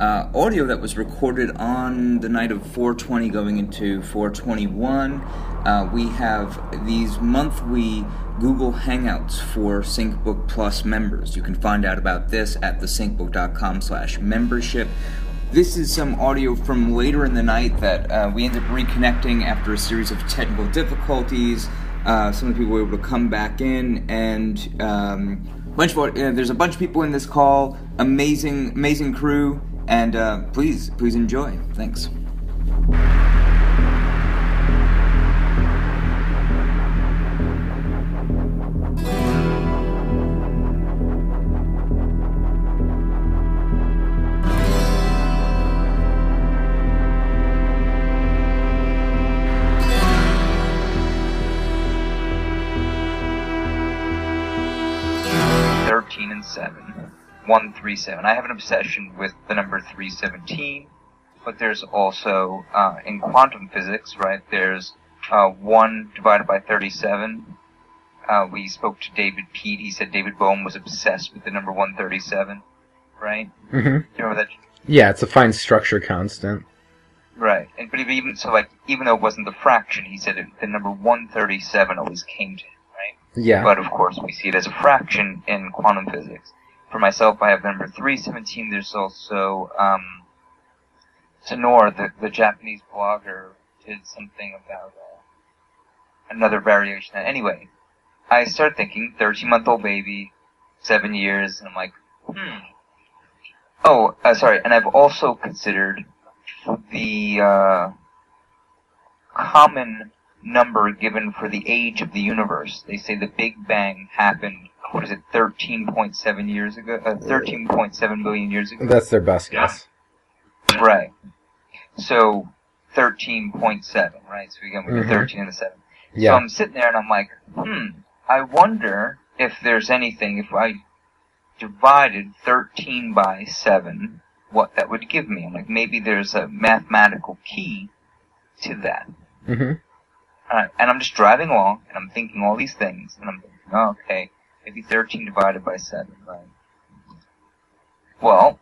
uh, audio that was recorded on the night of 420 going into 421. Uh, we have these monthly Google Hangouts for SyncBook Plus members. You can find out about this at thesyncbook.com slash membership. This is some audio from later in the night that uh, we ended up reconnecting after a series of technical difficulties. Uh, some of the people were able to come back in, and um, bunch of uh, there's a bunch of people in this call. Amazing, amazing crew, and uh, please, please enjoy. Thanks. 137. I have an obsession with the number 317, but there's also, uh, in quantum physics, right, there's uh, 1 divided by 37. Uh, we spoke to David Peat. He said David Bohm was obsessed with the number 137, right? hmm you remember that? Yeah, it's a fine structure constant. Right. And, but even, so like, even though it wasn't the fraction, he said it, the number 137 always came to him, right? Yeah. But of course, we see it as a fraction in quantum physics. For myself, I have number 317. There's also, um, Tenor, the, the Japanese blogger, did something about uh, another variation. Anyway, I start thinking 13 month old baby, seven years, and I'm like, hmm. Oh, uh, sorry, and I've also considered the uh, common number given for the age of the universe. They say the Big Bang happened, what is it, 13.7 years ago? Uh, 13.7 billion years ago? That's their best guess. Right. So, 13.7, right? So we Mhm. get 13 and the 7. Yeah. So I'm sitting there and I'm like, hmm, I wonder if there's anything, if I divided 13 by 7, what that would give me. I'm like, maybe there's a mathematical key to that. Mm-hmm. Uh, and I'm just driving along, and I'm thinking all these things, and I'm thinking, oh, okay, Maybe be 13 divided by 7, right? Well,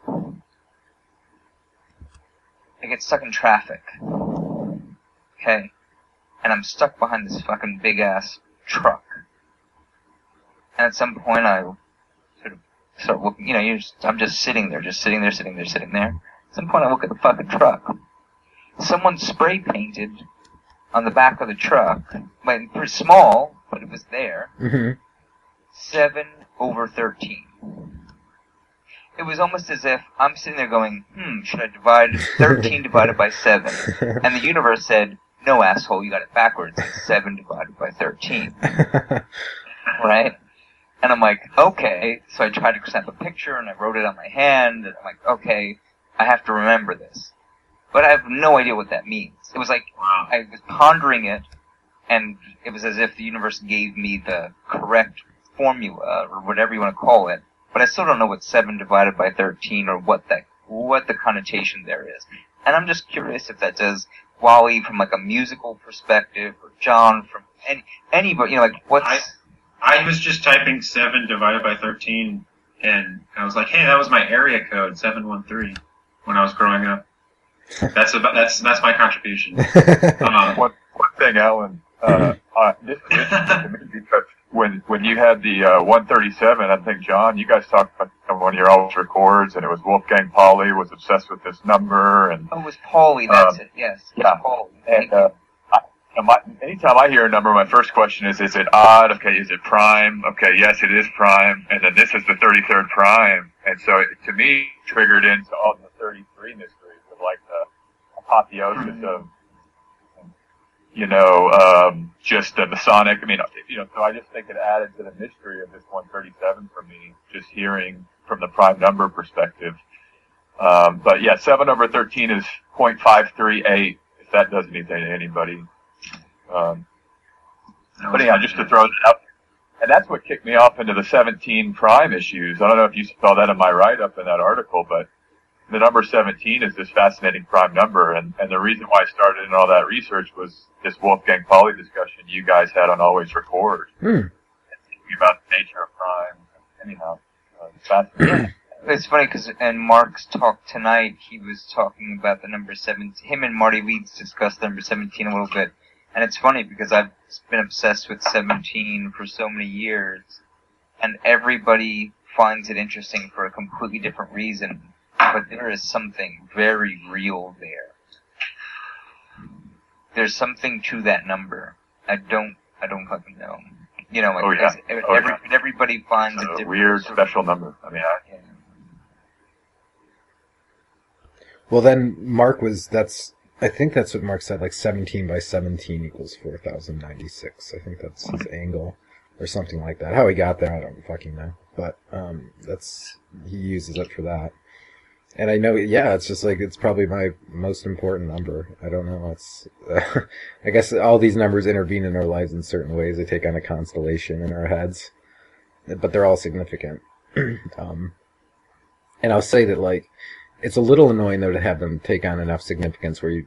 I get stuck in traffic. Okay? And I'm stuck behind this fucking big ass truck. And at some point I sort of start looking, you know, just, I'm just sitting there, just sitting there, sitting there, sitting there. At some point I look at the fucking truck. Someone spray painted on the back of the truck, like, pretty small, but it was there. Mm-hmm 7 over 13. It was almost as if I'm sitting there going, hmm, should I divide 13 divided by 7? And the universe said, no, asshole, you got it backwards. It's 7 divided by 13. right? And I'm like, okay. So I tried to snap a picture and I wrote it on my hand. And I'm like, okay, I have to remember this. But I have no idea what that means. It was like, I was pondering it and it was as if the universe gave me the correct formula or whatever you want to call it. But I still don't know what 7 divided by 13 or what that, what the connotation there is. And I'm just curious if that does Wally from like a musical perspective or John from any, anybody, you know, like what's, I- I was just typing seven divided by thirteen, and I was like, "Hey, that was my area code, seven one three, when I was growing up." That's about that's that's my contribution. Um, one one thing, Alan. Uh, uh, this, this is to me because when when you had the uh, 137, I think John, you guys talked about one of your always records, and it was Wolfgang Pauli was obsessed with this number, and oh, it was Pauli, that's Um, it, yes. yeah, Pauli. and uh, I, my, anytime I hear a number, my first question is: Is it odd? Okay, is it prime? Okay, yes, it is prime, and then this is the 33rd prime, and so it, to me triggered into all the 33 mysteries of like the apotheosis of you know, um, just the Masonic. I mean, you know, so I just think it added to the mystery of this 137 for me, just hearing from the prime number perspective. Um, but yeah, 7 over 13 is 0.538, if that does anything to anybody. Um, but yeah, just to throw that out. And that's what kicked me off into the 17 prime issues. I don't know if you saw that in my write-up in that article, but the number 17 is this fascinating prime number. And, and the reason why I started in all that research was this Wolfgang Pauli discussion you guys had on Always Record. Hmm. Thinking about the nature of prime. Anyhow, uh, it's fascinating. It's funny because in Mark's talk tonight, he was talking about the number 17. Him and Marty Leeds discussed the number 17 a little bit. And it's funny because I've been obsessed with 17 for so many years. And everybody finds it interesting for a completely different reason. But there is something very real there. There's something to that number. I don't, I don't fucking know. You know, like, Oh, yeah. as- Oh, every, yeah. everybody finds It's a a different weird, sort of- special number. I mean, I, Yeah. Well, then Mark was that's I think that's what Mark said. Like seventeen by seventeen equals four thousand ninety six. I think that's his angle or something like that. How he got there, I don't fucking know. But um, that's he uses it for that. And I know, yeah, it's just like it's probably my most important number. I don't know. It's uh, I guess all these numbers intervene in our lives in certain ways. They take on a constellation in our heads, but they're all significant. um, and I'll say that like it's a little annoying though to have them take on enough significance where you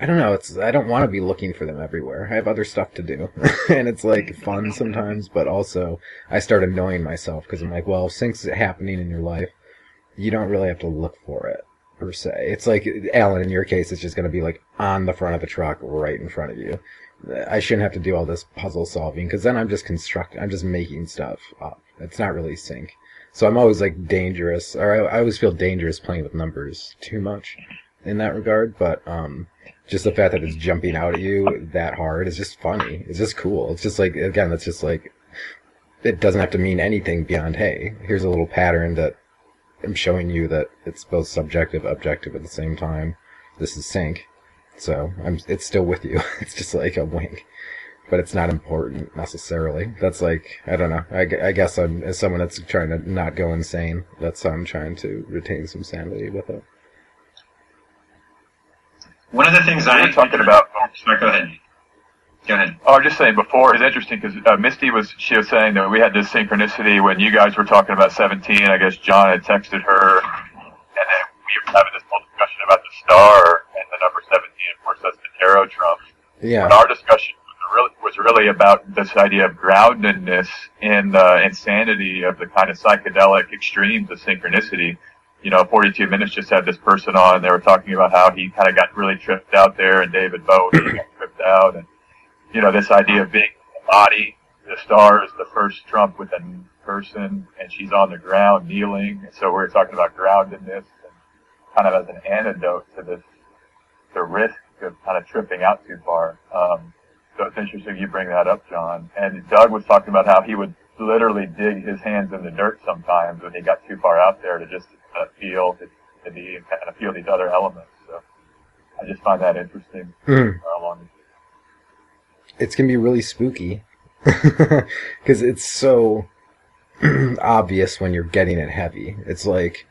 I don't know, it's I don't want to be looking for them everywhere. I have other stuff to do. and it's like fun sometimes, but also I start annoying myself because I'm like, well, since it's happening in your life, you don't really have to look for it per se. It's like Alan in your case it's just going to be like on the front of the truck right in front of you. I shouldn't have to do all this puzzle solving because then I'm just constructing, I'm just making stuff up. It's not really sync. So I'm always like dangerous, or I, I always feel dangerous playing with numbers too much in that regard. But um, just the fact that it's jumping out at you that hard is just funny. It's just cool. It's just like again, that's just like it doesn't have to mean anything beyond hey, here's a little pattern that I'm showing you that it's both subjective, objective at the same time. This is sync, so I'm it's still with you. It's just like a wink but it's not important necessarily. That's like I don't know. I, I guess I'm as someone that's trying to not go insane. That's how I'm trying to retain some sanity with it. One of the things I am talking about Sorry, go ahead. Go ahead. Oh, I'm just saying before, it's interesting because uh, Misty was, she was saying that we had this synchronicity when you guys were talking about 17. I guess John had texted her, and then we were having this whole discussion about the star and the number 17. Of course, that's the tarot trump. Yeah. But our discussion was really, was really about this idea of groundedness in the insanity of the kind of psychedelic extremes of synchronicity. You know, 42 Minutes just had this person on, and they were talking about how he kind of got really tripped out there, and David Bowie got tripped out, and you know, this idea of being body. The star is the first trump with a person, and she's on the ground kneeling. And so we're talking about groundedness, and kind of as an antidote to this, the risk of kind of tripping out too far. Um, so it's interesting you bring that up, John. And Doug was talking about how he would literally dig his hands in the dirt sometimes when he got too far out there to just uh, feel to, to be and kind of feel these other elements. So I just find that interesting. Mhm. Uh, along it's gonna be really spooky because it's so obvious when you're getting it heavy. It's like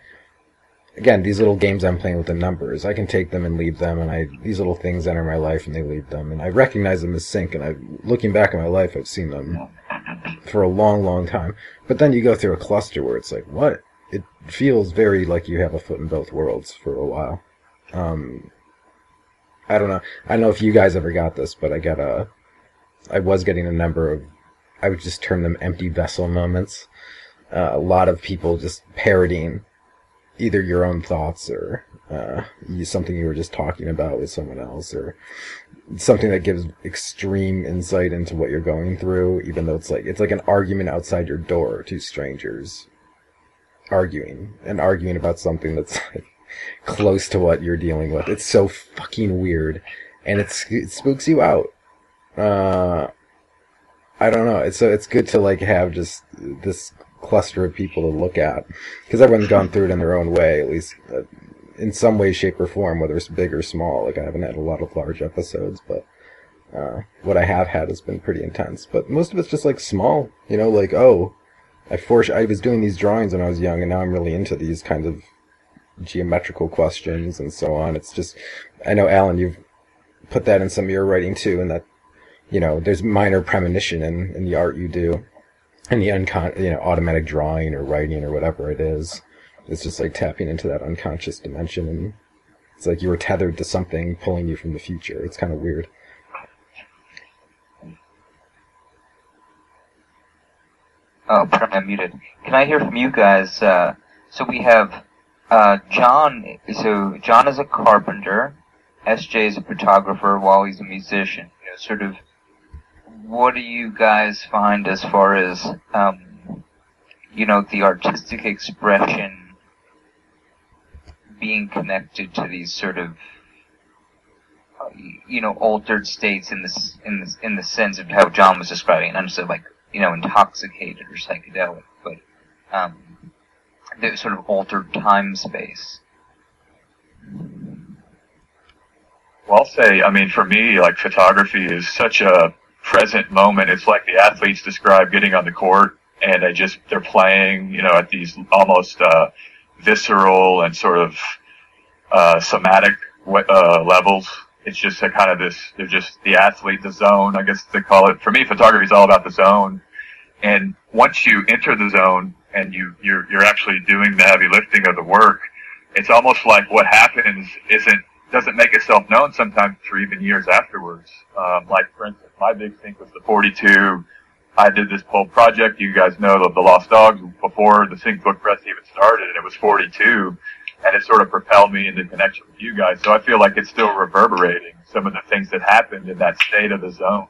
again these little games I'm playing with the numbers. I can take them and leave them, and I these little things enter my life and they leave them, and I recognize them as sync. And I looking back at my life, I've seen them for a long, long time. But then you go through a cluster where it's like, what? It feels very like you have a foot in both worlds for a while. Um, I don't know. I don't know if you guys ever got this, but I got a. I was getting a number of. I would just term them empty vessel moments. Uh, a lot of people just parroting either your own thoughts or uh, something you were just talking about with someone else or something that gives extreme insight into what you're going through, even though it's like it's like an argument outside your door, two strangers arguing and arguing about something that's like close to what you're dealing with. It's so fucking weird, and it's it spooks you out. Uh, I don't know. It's so it's good to like have just this cluster of people to look at because everyone's gone through it in their own way, at least uh, in some way, shape, or form, whether it's big or small. Like I haven't had a lot of large episodes, but Uh, what I have had has been pretty intense, but most of it's just like small, you know, like oh, I forced I was doing these drawings when I was young, and now I'm really into these kinds of geometrical questions and so on. It's just I know Alan, you've put that in some of your writing too, and that you know there's minor premonition in in the art you do, and the uncon you know automatic drawing or writing or whatever it is. It's just like tapping into that unconscious dimension, and it's like you were tethered to something pulling you from the future. It's kind of weird. Oh, I'm muted. Can I hear from you guys? Uh, so we have uh, John. So John is a carpenter. SJ is a photographer. Wally's a musician. You know, sort of. What do you guys find as far as um, you know the artistic expression being connected to these sort of you know altered states in this in this in the sense of how John was describing, not necessarily like you know intoxicated or psychedelic, but um, the sort of altered time space. Well, I'll say, I mean, for me, like photography is such a present moment. It's like the athletes describe getting on the court and they just, they're playing, you know, at these almost, uh, visceral and sort of, uh, somatic, uh, levels. It's just a kind of this, they're just the athlete, the zone, I guess they call it. For me, photography is all about the zone. And once you enter the zone and you, you're, you're actually doing the heavy lifting of the work, it's almost like what happens isn't doesn't make itself known sometimes for even years afterwards. Um, like for instance, my big thing was the 42. I did this whole project. You guys know of the Lost Dogs before the Sync Book Press even started, and it was 42, and it sort of propelled me into connection with you guys. So I feel like it's still reverberating some of the things that happened in that state of the zone.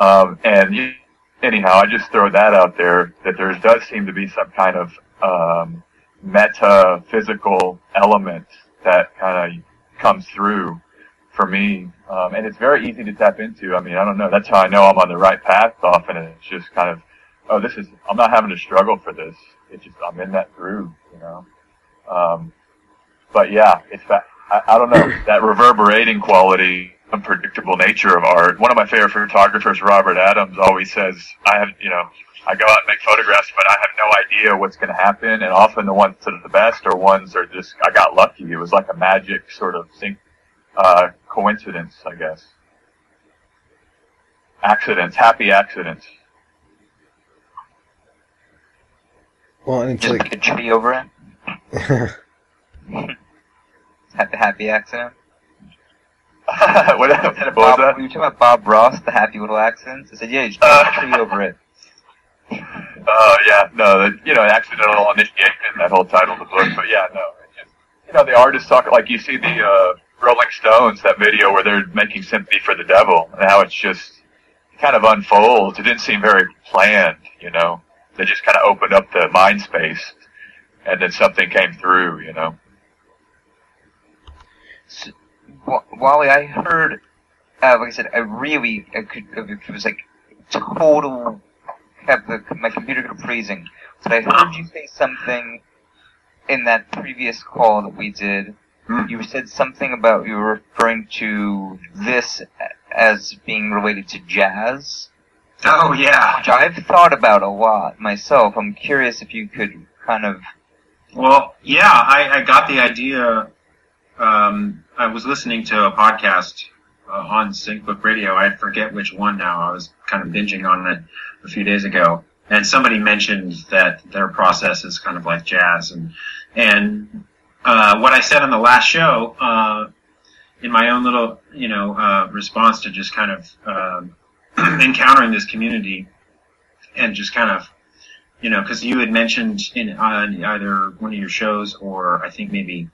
Um, and anyhow, I just throw that out there that there does seem to be some kind of um, metaphysical element that kind of comes through for me. Um, and it's very easy to tap into. I mean, I don't know. That's how I know I'm on the right path often. And it's just kind of, oh, this is, I'm not having to struggle for this. It's just, I'm in that groove, you know? Um, but yeah, it's that, I, I don't know, that reverberating quality, unpredictable nature of art. One of my favorite photographers, Robert Adams, always says, I have, you know, I go out and make photographs, but I have no idea what's going to happen. And often the ones that are the best are ones that are just, I got lucky. It was like a magic sort of sync, uh, coincidence, I guess. Accidents, happy accidents. Well, and it's Just like put a tree over it. Had the happy accident. what, what Instead was of Bob, that? were you talking about Bob Ross, the happy little accidents? I said, yeah, you just put Uh, a tree over it. Oh yeah, no, the, you know, accidental initiation, that whole title of the book. But yeah, no, it's just, you know, the artists talk like you see the uh, Rolling Stones that video where they're making sympathy for the devil, and how it's just kind of unfolds. It didn't seem very planned, you know. They just kind of opened up the mind space, and then something came through, you know. So, Wa- Wally, I heard, uh, like I said, I really, I could, it was like total, the, my computer kept freezing. But I heard you say something in that previous call that we did. You said something about you were referring to this as being related to jazz, Oh yeah. which I've thought about a lot myself. I'm curious if you could kind of Well, yeah, I, I got the idea. Um, I was listening to a podcast uh, on SyncBook Radio. I forget which one now. I was kind of binging on it a few days ago, and somebody mentioned that their process is kind of like jazz, and and uh, what I said on the last show, uh, in my own little you know uh, response to just kind of um encountering this community, and just kind of you know, because you had mentioned in on either one of your shows or I think maybe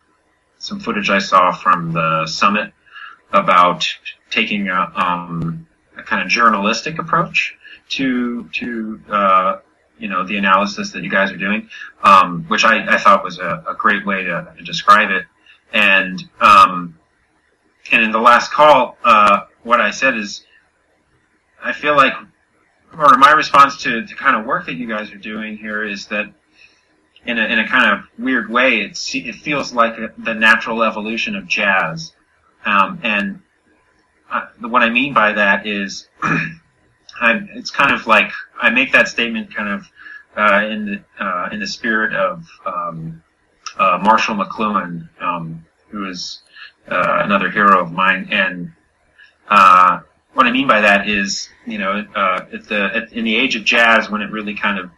some footage I saw from the summit about taking a, um, a kind of journalistic approach to to uh, you know the analysis that you guys are doing, um, which I, I thought was a, a great way to, to describe it. And um, and in the last call, uh, what I said is, I feel like or my response to the kind of work that you guys are doing here is that in a, in a kind of weird way, it, it feels like a, the natural evolution of jazz. Um, and uh, what I mean by that is, I, it's kind of like I make that statement kind of uh, in the uh, in the spirit of um, uh, Marshall McLuhan, um, who is uh, another hero of mine, and uh, what I mean by that is, you know, uh, at the at, in the age of jazz, when it really kind of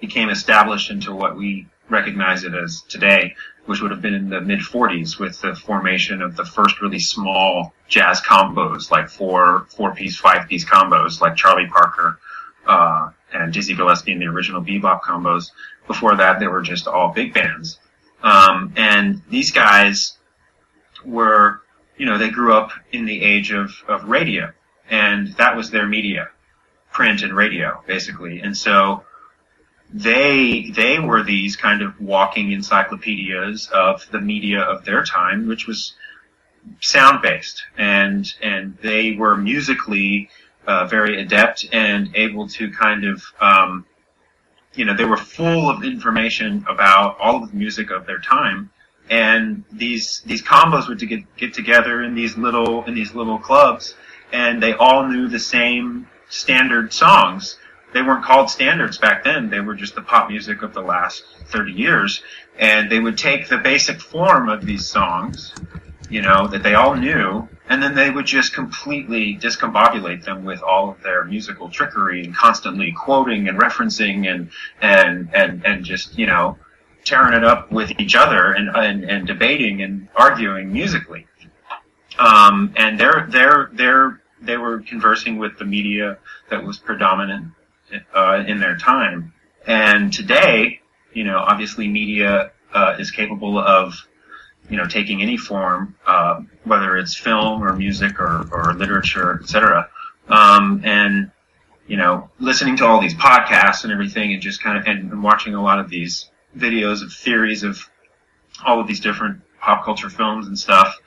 became established into what we recognize it as today, which would have been in the mid 40s with the formation of the first really small jazz combos, like four four piece, five piece combos, like Charlie Parker uh, and Dizzy Gillespie and the original bebop combos. Before that, they were just all big bands, um, and these guys were, you know, they grew up in the age of of radio, and that was their media, print and radio, basically, and so they they were these kind of walking encyclopedias of the media of their time, which was sound based, and and they were musically uh, very adept and able to kind of um, you know they were full of information about all of the music of their time, and these these combos would get get together in these little in these little clubs, and they all knew the same standard songs they weren't called standards back then. They were just the pop music of the last 30 years. And they would take the basic form of these songs, you know, that they all knew, and then they would just completely discombobulate them with all of their musical trickery and constantly quoting and referencing and, and, and, and just, you know, tearing it up with each other and, and, and debating and arguing musically. Um, and they're, they're, they're, they were conversing with the media that was predominant uh, in their time. And today, you know, obviously media uh, is capable of, you know, taking any form, uh, whether it's film or music or, or literature, etc. Um, and you know, listening to all these podcasts and everything, and just kind of and, and watching a lot of these videos of theories of all of these different pop culture films and stuff.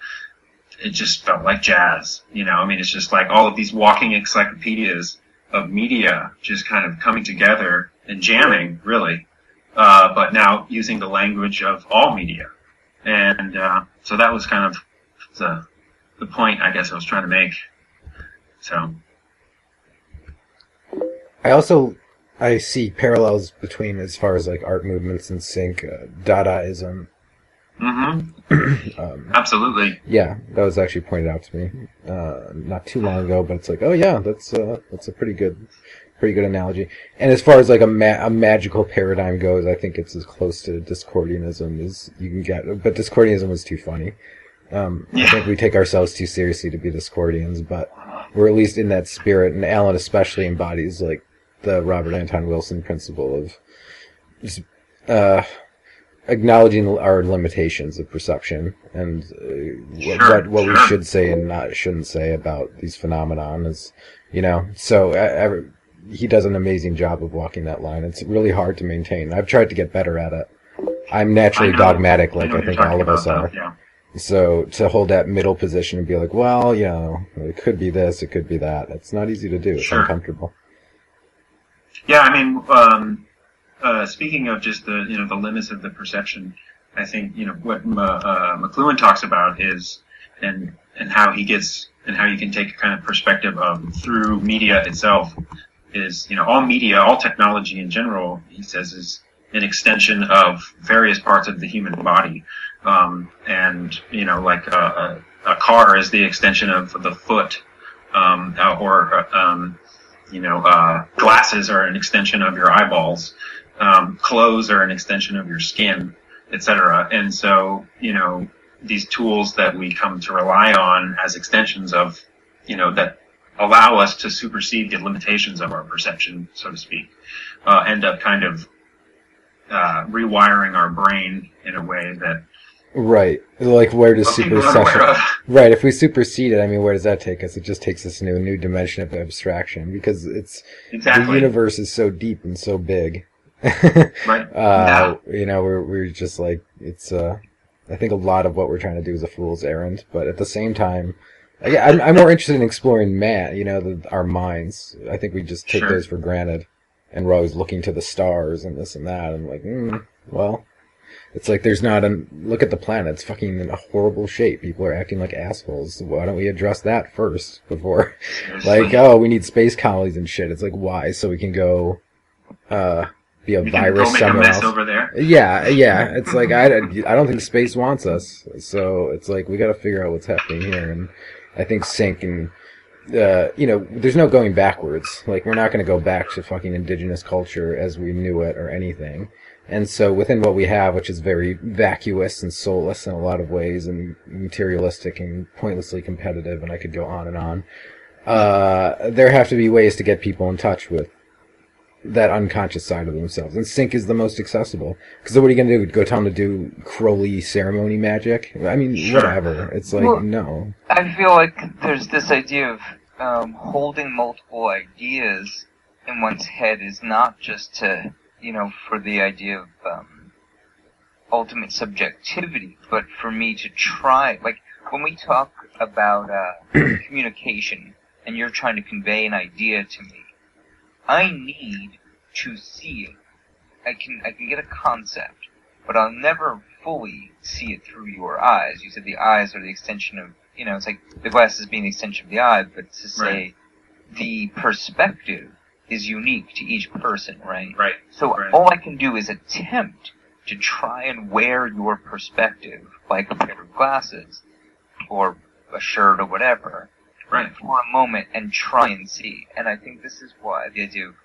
It just felt like jazz, you know. I mean, it's just like all of these walking encyclopedias of media just kind of coming together and jamming, really. Uh, but now using the language of all media, and uh, so that was kind of the the point I guess I was trying to make. So I also I see parallels between as far as like art movements and sync, uh, Dadaism. Hmm Um, absolutely, yeah, that was actually pointed out to me uh, not too long ago. But it's like, oh yeah, that's uh, that's a pretty good, pretty good analogy. And as far as like a ma- a magical paradigm goes, I think it's as close to Discordianism as you can get. But Discordianism was too funny. Um, I think we take ourselves too seriously to be Discordians, but we're at least in that spirit. And Alan especially embodies like the Robert Anton Wilson principle of just uh, acknowledging our limitations of perception and uh, what, Sure, what what we should say and not shouldn't say about these phenomenon is you know so every, he does an amazing job of walking that line. It's really hard to maintain. I've tried to get better at it. I'm naturally dogmatic like know i, think all of us about, are. Yeah. so to hold that middle position and be like well you know it could be this it could be that it's not easy to do. It's uncomfortable. Yeah, I mean, um, uh, speaking of just the you know the limits of the perception, I think you know what uh, uh, McLuhan talks about is and and how he gets and how you can take a kind of perspective of through media itself is you know all media, all technology in general. He says is an extension of various parts of the human body, um, and you know like a, a, a car is the extension of the foot, um, uh, or uh, um, you know, uh, glasses are an extension of your eyeballs, um, clothes are an extension of your skin, etc. And so, you know, these tools that we come to rely on as extensions of, you know, that allow us to supersede the limitations of our perception, so to speak, uh, end up kind of uh, rewiring our brain in a way that right like where does most people super aren't aware of. Right, if we supersede it, I mean, where does that take us? It just takes us into a new dimension of abstraction because it's the universe is so deep and so big. Right. uh, you know, we're we're just like it's. Uh, I think a lot of what we're trying to do is a fool's errand, but at the same time, yeah, I'm, I'm more interested in exploring man. You know, the, our minds. I think we just take Sure. those for granted, and we're always looking to the stars and this and that. And like, mm, well, It's like there's not a look at the planet. It's fucking in a horrible shape. People are acting like assholes. Why don't we address that first before, like, oh, we need space colonies and shit. It's like why? So we can go, uh, be a You virus go make a somewhere else. over there. Yeah, yeah. It's like I, I don't think space wants us. So it's like we got to figure out what's happening here. And I think Sync and uh, you know, there's no going backwards. Like we're not going to go back to fucking indigenous culture as we knew it or anything. And so within what we have, which is very vacuous and soulless in a lot of ways and materialistic and pointlessly competitive, and I could go on and on, uh, there have to be ways to get people in touch with that unconscious side of themselves. And sync is the most accessible. Because what are you going to do? Go tell them to do Crowley ceremony magic? I mean, Sure. whatever. It's like, Well- no. I feel like there's this idea of um, holding multiple ideas in one's head is not just to, you know, for the idea of um, ultimate subjectivity, but for me to try, like, when we talk about uh, communication and you're trying to convey an idea to me, I need to see it. I can I can get a concept, but I'll never fully see it through your eyes. You said the eyes are the extension of you know, it's like the glasses being the extension of the eye, but to say Right. the perspective is unique to each person, right? Right. So Right. all I can do is attempt to try and wear your perspective, like a pair of glasses, or a shirt or whatever, Right. for a moment and try and see. And I think this is why the idea of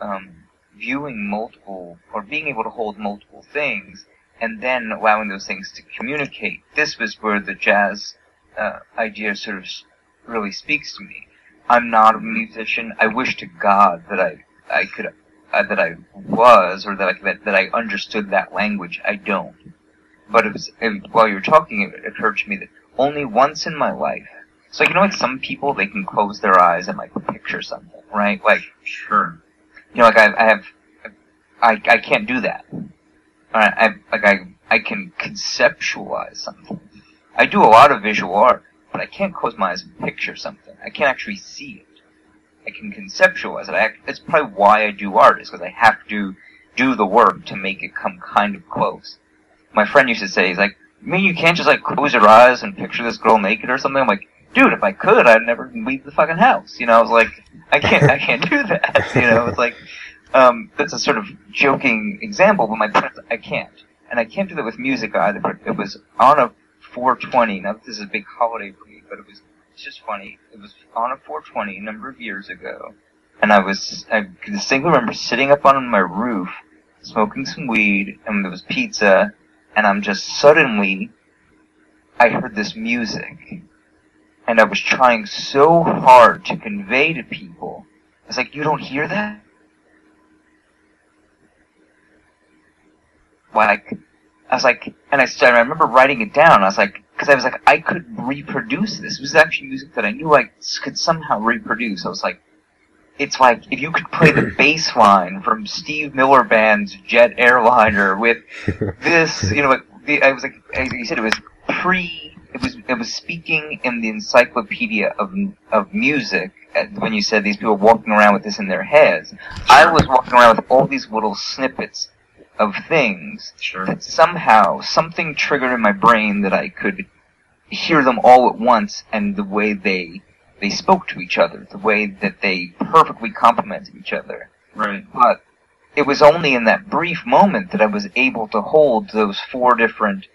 um, viewing multiple or being able to hold multiple things and then allowing those things to communicate. This was where the jazz uh, idea sort of really speaks to me. I'm not a musician. I wish to God that I I could uh, that I was or that I that, that I understood that language. I don't. But it was it, while you were talking, it occurred to me that only once in my life. So you know, like some people, they can close their eyes and like picture something, right? Like Sure. you know, like I, I have, I, I can't do that. I, I, like I, I can conceptualize something. I do a lot of visual art, but I can't close my eyes and picture something. I can't actually see it. I can conceptualize it. I, act- that's probably why I do art, is because I have to do the work to make it come kind of close. My friend used to say, he's like, you mean you can't just like close your eyes and picture this girl naked or something? I'm like, dude, if I could, I'd never leave the fucking house. You know, I was like, I can't, I can't do that. You know, it's like, um, that's a sort of joking example, but my point is I can't. And I can't do that with music either, but it was on a 420, now this is a big holiday for me, but it was, it's just funny. It was on a 420 a number of years ago, and I was, I distinctly remember sitting up on my roof, smoking some weed, and there was pizza, and I'm just suddenly, I heard this music, and I was trying so hard to convey to people. I was like, you don't hear that? Like, I was like, and I started, I remember writing it down. I was like, because I was like, I could reproduce this. It was actually music that I knew I could somehow reproduce. I was like, it's like if you could play the bass line from Steve Miller Band's Jet Airliner with this, you know, like the, I was like, as you said, it was pre, it was, it was speaking in the encyclopedia of of music. When you said these people walking around with this in their heads, I was walking around with all these little snippets of things Sure. that somehow something triggered in my brain that I could hear them all at once and the way they they spoke to each other, the way that they perfectly complemented each other. Right. But it was only in that brief moment that I was able to hold those four different,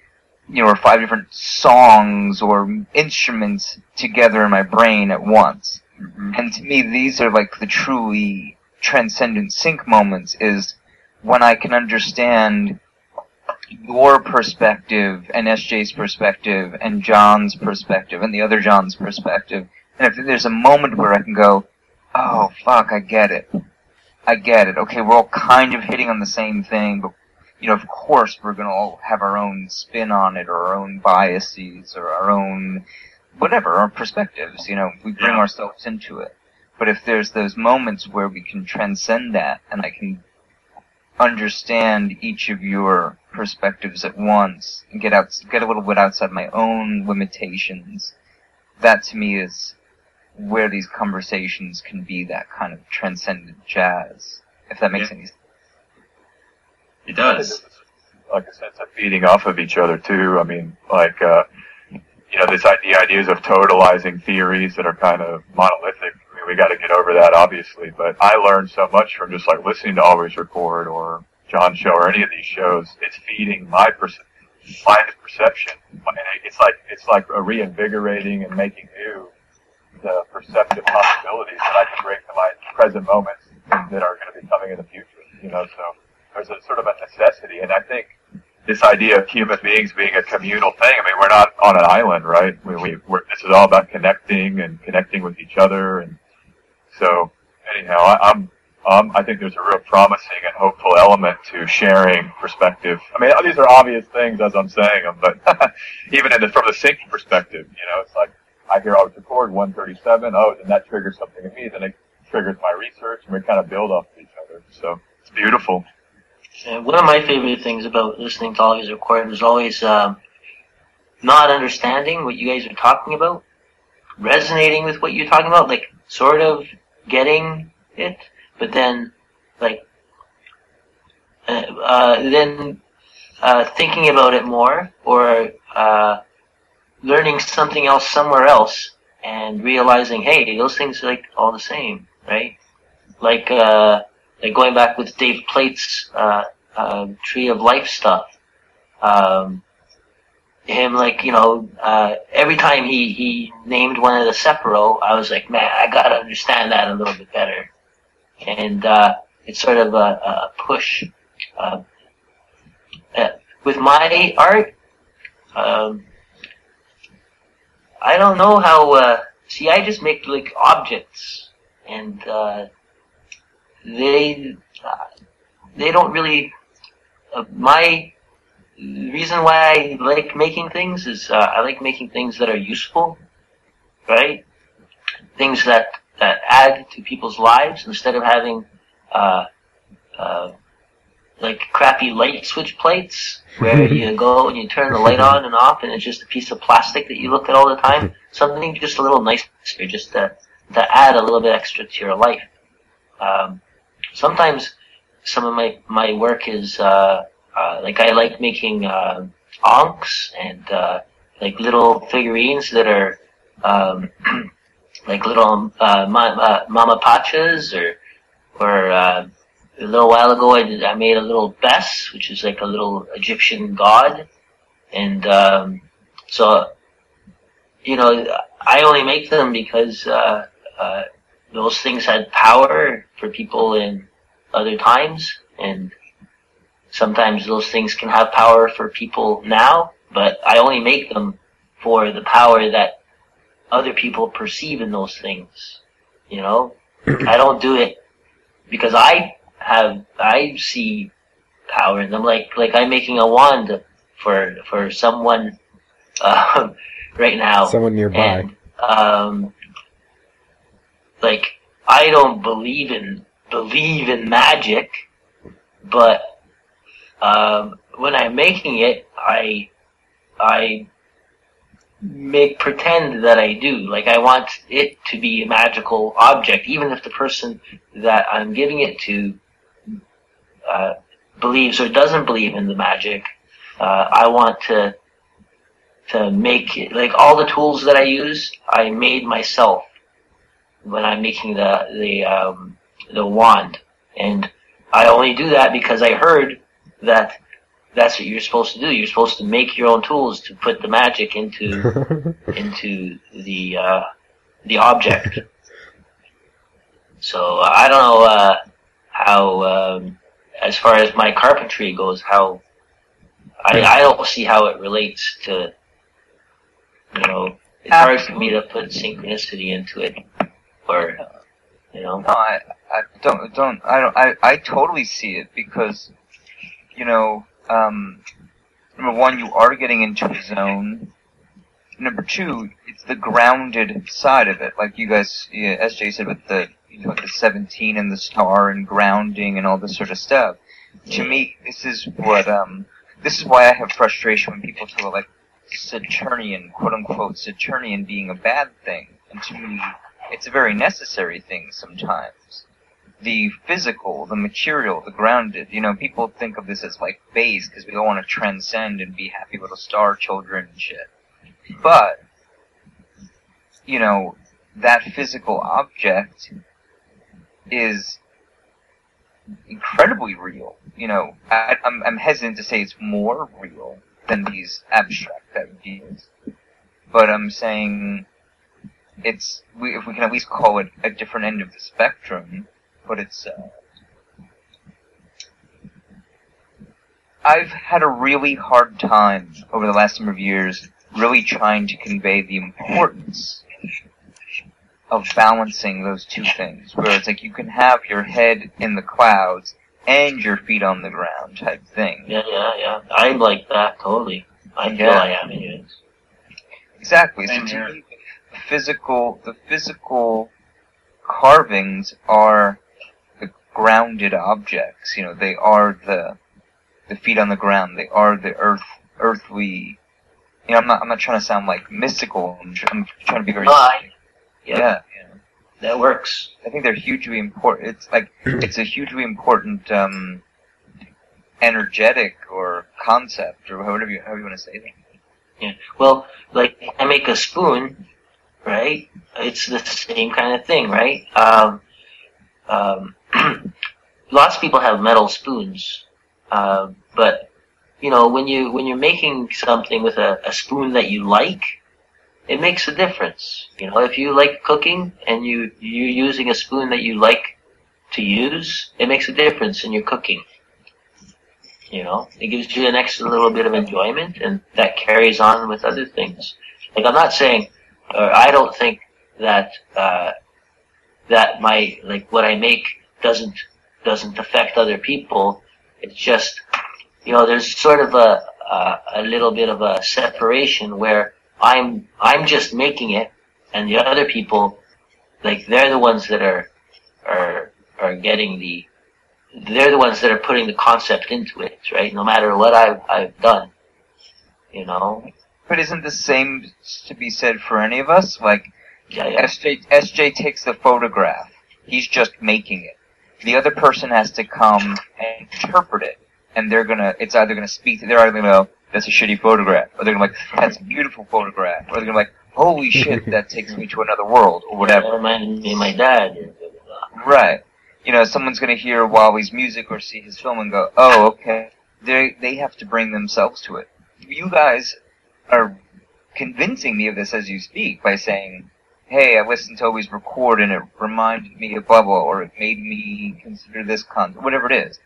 you know, or five different songs or instruments together in my brain at once. hmm And to me, these are like the truly transcendent sync moments is when I can understand your perspective and SJ's perspective and John's perspective and the other John's perspective. And if there's a moment where I can go, oh fuck, I get it. I get it. Okay, we're all kind of hitting on the same thing, but you know, of course we're gonna all have our own spin on it or our own biases or our own whatever, our perspectives, you know, we bring Yeah. ourselves into it. But if there's those moments where we can transcend that and I can understand each of your perspectives at once and get out, get a little bit outside my own limitations, that to me is where these conversations can be that kind of transcendent jazz. If that makes Yeah. any sense. It does. like a sense of feeding off of each other too. I mean, like, uh, you know, this idea, ideas of totalizing theories that are kind of monolithic. I mean, we got to get over that, obviously. But I learned so much from just like listening to Always Record or John Show or any of these shows. It's feeding my perce- my perception. It's like it's like a reinvigorating and making new the perceptive possibilities that I can bring to my present moments that are going to be coming in the future. You know, so there's a sort of a necessity, and I think this idea of human beings being a communal thing. I mean, we're not on an island, right? We, this is all about connecting and connecting with each other. And so, anyhow, I, I'm, um, I think there's a real promising and hopeful element to sharing perspective. I mean, these are obvious things as I'm saying them, but even the, from the syncing perspective, you know, it's like I hear always record 137. Oh, then that triggers something in me. Then it triggers my research, and we kind of build off of each other. So it's beautiful. One of my favorite things about listening to all these recordings is always um, not understanding what you guys are talking about, resonating with what you're talking about, like sort of getting it, but then like uh, uh, then uh, thinking about it more or uh, learning something else somewhere else and realizing, hey, those things are like all the same, right? Like uh, like going back with Dave Plate's uh, uh, Tree of Life stuff. Um, him like you know uh, every time he he named one of the Sephiroth, I was like, man, I gotta understand that a little bit better, and uh, it's sort of a, a push. Uh, with my art, um, I don't know how. Uh, see, I just make like objects, and uh, they they don't really. Uh, my reason why I like making things is uh, I like making things that are useful, right? Things that that add to people's lives instead of having uh, uh, like crappy light switch plates where you go and you turn the light on and off and it's just a piece of plastic that you look at all the time. Something just a little nicer, just to to add a little bit extra to your life. Um, sometimes some of my my work is uh, uh, like I like making uh, ankhs and uh, like little figurines that are um, like little uh, ma- uh, mama pachas or or uh, a little while ago I, did, I made a little Bes which is like a little Egyptian god. And um, so you know I only make them because uh, uh, those things had power for people in other times and sometimes those things can have power for people now but I only make them for the power that other people perceive in those things you know? I don't do it because I have I see power in them. Like like I'm making a wand for for someone uh, right now. Someone nearby. and um, like I don't believe in believe in magic, but um, when I'm making it, I I make pretend that I do. Like I want it to be a magical object, even if the person that I'm giving it to uh, believes or doesn't believe in the magic. Uh, I want to to make it, like all the tools that I use, I made myself when I'm making the the um, the wand, and I only do that because I heard that that's what you're supposed to do. You're supposed to make your own tools to put the magic into into the uh, the object. So I don't know uh, how, um, as far as my carpentry goes, how I, I don't see how it relates to, you know, it's hard for me to put synchronicity into it, or, you know. No, I, I don't, don't, I don't, I, I totally see it because, you know, um, number one, you are getting into a zone. Number two, it's the grounded side of it, like you guys, yeah, SJ said with the, you know, the 17 and the star and grounding and all this sort of stuff. To me, this is what, um, this is why I have frustration when people talk about like Saturnian, quote unquote, Saturnian being a bad thing. And to me, it's a very necessary thing sometimes. the physical, the material, the grounded. You know, people think of this as like base because we all want to transcend and be happy little star children and shit. But, you know, that physical object is incredibly real. You know, I, I'm, I'm hesitant to say it's more real than these abstract ideas, but I'm saying it's we, if we can at least call it a different end of the spectrum. But it's uh, I've had a really hard time over the last number of years really trying to convey the importance of balancing those two things, where it's like you can have your head in the clouds and your feet on the ground type thing. Yeah, yeah, yeah. I'm like that totally. I feel Yeah. I am anyways. Exactly. So Same to me, the physical, the physical carvings are the grounded objects. You know, they are the the feet on the ground. They are the earth, earthly. You know, I'm not. I'm not trying to sound like mystical. I'm, tr- I'm trying to be very. No, I, yeah, yeah. that works. I think they're hugely important. It's like it's a hugely important um, energetic or concept or however you however you want to say that. Yeah. Well, like I make a spoon, right? It's the same kind of thing, right? Um, um, lots of people have metal spoons, uh, but you know when you when you're making something with a, a spoon that you like, it makes a difference. You know, if you like cooking and you you're using a spoon that you like to use, it makes a difference in your cooking. You know, it gives you an extra little bit of enjoyment, and that carries on with other things. Like I'm not saying, or I don't think that uh, that my like what I make doesn't doesn't affect other people. It's just, you know, there's sort of a a, a little bit of a separation where I'm I'm just making it, and the other people, like they're the ones that are are are getting the they're the ones that are putting the concept into it, right? No matter what I've, I've done, you know. But isn't the same to be said for any of us? Like Yeah, yeah. SJ SJ takes the photograph. He's just making it. The other person has to come and interpret it. And they're gonna it's either gonna speak they're either gonna go, that's a shitty photograph. Or they're gonna be like, that's a beautiful photograph. Or they're gonna be like, holy shit, that takes me to another world or That whatever. reminded me of my dad. Right. You know, someone's gonna hear Wally's music or see his film and go, oh, okay. They they have to bring themselves to it. You guys are convincing me of this as you speak by saying, hey, I listened to always record and it reminded me of blah blah, or it made me consider this concept, whatever it is.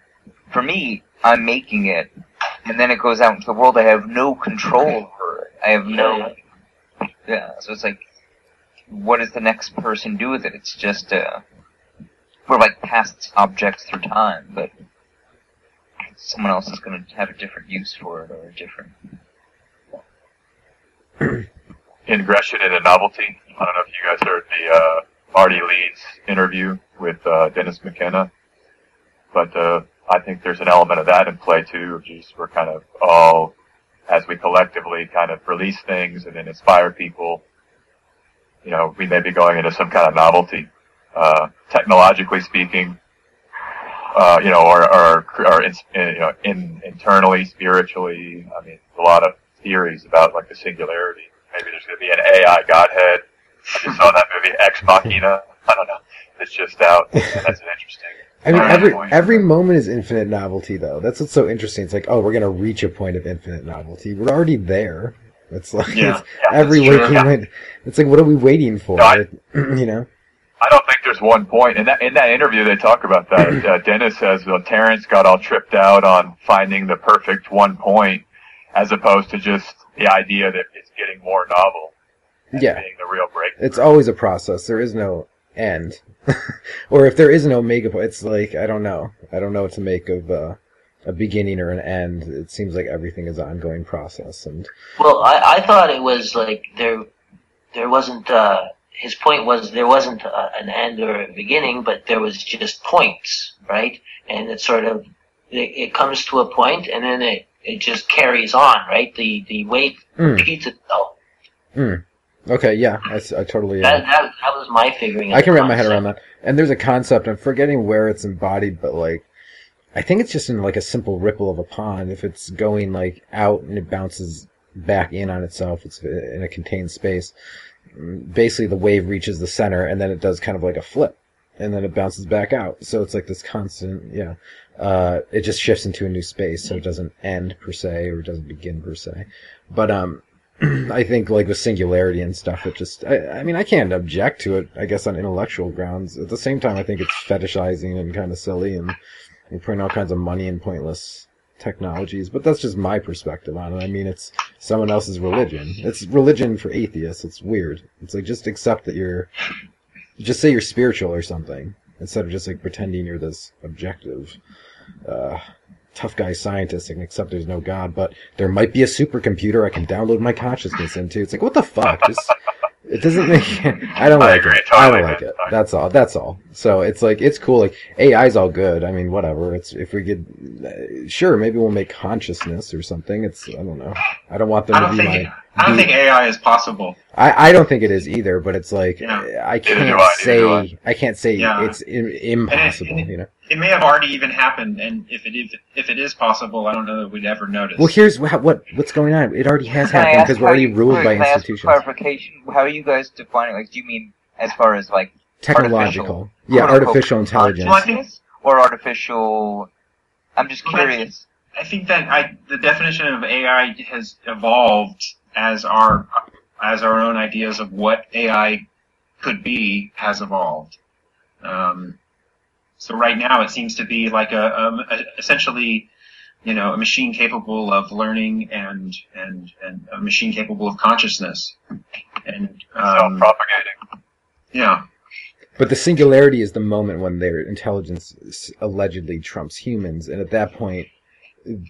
For me, I'm making it, and then it goes out into the world. I have no control over it. I have no, yeah. So it's like, what does the next person do with it? It's just uh, we're like past objects through time, but someone else is going to have a different use for it or a different. Ingression into novelty. I don't know if you guys heard the uh, Marty Leeds interview with uh, Dennis McKenna, but uh, I think there's an element of that in play too. of Just we're kind of all, as we collectively kind of release things and then inspire people. You know, we may be going into some kind of novelty, uh, technologically speaking. Uh, you know, or, or, or in, you know, in, internally, spiritually. I mean, a lot of theories about like the singularity. Maybe there's going to be an AI godhead. I just saw that movie Ex Machina. I don't know. It's just out. That's an interesting. I mean, every point. every moment is infinite novelty, though. That's what's so interesting. It's like, oh, we're gonna reach a point of infinite novelty. We're already there. It's like Yeah. it's Yeah, every waking Yeah. minute. It's like, what are we waiting for? No, I- you know? I don't think there's one point. In that in that interview, they talk about that. Uh, Dennis says, "Well, Terence got all tripped out on finding the perfect one point, as opposed to just the idea that it's getting more novel, and Yeah. being the real breakthrough." It's always a process. There is no end. or if there is an omega point, it's like, I don't know. I don't know what to make of uh, a beginning or an end. It seems like everything is an ongoing process. And Well, I, I thought it was like there, there wasn't. Uh, his point was there wasn't uh an end or a beginning, but there was just points, right? And it sort of it, it comes to a point, and then it it just carries on, right? The the weight Mm. repeats itself. Mm. Okay, yeah, I, I totally. Uh, That, that, that was my figuring. I can wrap my head around that. And there's a concept. I'm forgetting where it's embodied, but like, I think it's just in like a simple ripple of a pond. If it's going like out and it bounces back in on itself, it's in a contained space. Basically, the wave reaches the center, and then it does kind of like a flip, and then it bounces back out. So it's like this constant, yeah. Uh, it just shifts into a new space, so it doesn't end per se, or it doesn't begin per se. But um, I think like with singularity and stuff, it just, I, I mean, I can't object to it, I guess on intellectual grounds. At the same time, I think it's fetishizing and kind of silly and we're putting all kinds of money in pointless technologies, but that's just my perspective on it. I mean, it's someone else's religion. It's religion for atheists. It's weird. It's like, just accept that you're, just say you're spiritual or something instead of just like pretending you're this objective, uh, tough guy scientist and accept there's no God, but there might be a supercomputer I can download my consciousness into. It's like, what the fuck? Just, it doesn't make, I don't I like agree, it. I don't like it. That's all. That's all. So it's like, it's cool. Like, AI's all good. I mean, whatever. It's, if we could, uh, sure, maybe we'll make consciousness or something. It's, I don't know. I don't want them I to be my, I don't think AI is possible. I, I don't think it is either, but it's like Yeah. I can't I, neither do I. say I can't say Yeah. it's Im- impossible. You know. It may have already even happened, and if it is, if it is possible, I don't know that we'd ever notice. Well, here's what, what what's going on. It already has Can happened because we're already you- ruled wait, by can I ask institutions. Clarification. How are you guys defining? Like, do you mean as far as like Technological, artificial- yeah, artificial intelligence. Well, I think- consciousness or artificial? I'm just curious. I think that I, the definition of AI has evolved as our as our own ideas of what AI could be has evolved. Um, so right now it seems to be like a, um, a essentially, you know, a machine capable of learning and and and a machine capable of consciousness. And um, Self-propagating. yeah, But the singularity is the moment when their intelligence allegedly trumps humans, and at that point,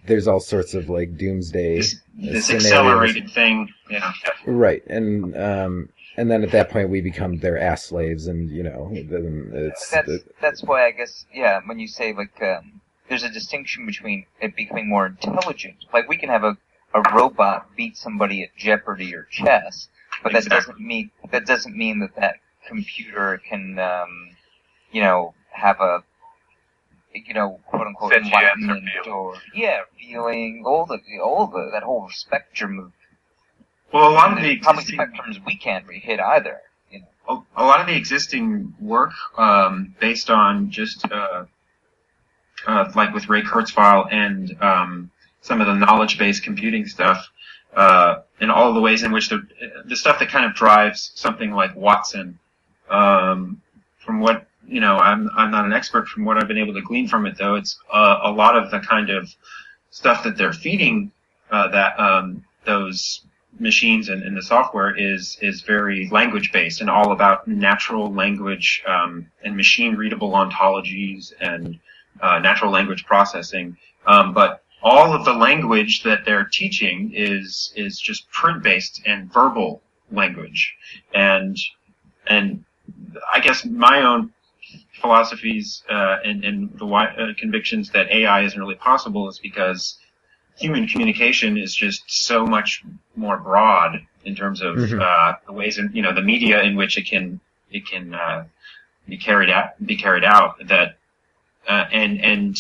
there's all sorts of like doomsday this, this accelerated thing. Yeah. Right, and um, and then at that point we become their ass slaves, and you know, then it's That's that's why I guess yeah. When you say like um, there's a distinction between it becoming more intelligent. Like we can have a a robot beat somebody at Jeopardy or chess, but that Exactly. doesn't mean that doesn't mean that that computer can um, you know have a you know quote unquote enlightenment or yeah feeling all the all the that whole spectrum of Well, a lot of the probably existing, spectrums we can't hit either. You know. a, a lot of the existing work um, based on just uh, uh, like with Ray Kurzweil and um, some of the knowledge-based computing stuff, uh, and all the ways in which the the stuff that kind of drives something like Watson. Um, from what you know, I'm I'm not an expert. From what I've been able to glean from it, though, it's uh, a lot of the kind of stuff that they're feeding uh, that um, those machines and, and the software is is very language based and all about natural language um, and machine readable ontologies and uh, natural language processing. Um, but all of the language that they're teaching is is just print based and verbal language, and and I guess my own philosophies uh, and, and the uh, convictions that AI isn't really possible is because human communication is just so much more broad in terms of Mhm. uh, the ways in you know the media in which it can it can uh, be carried out be carried out that uh, and and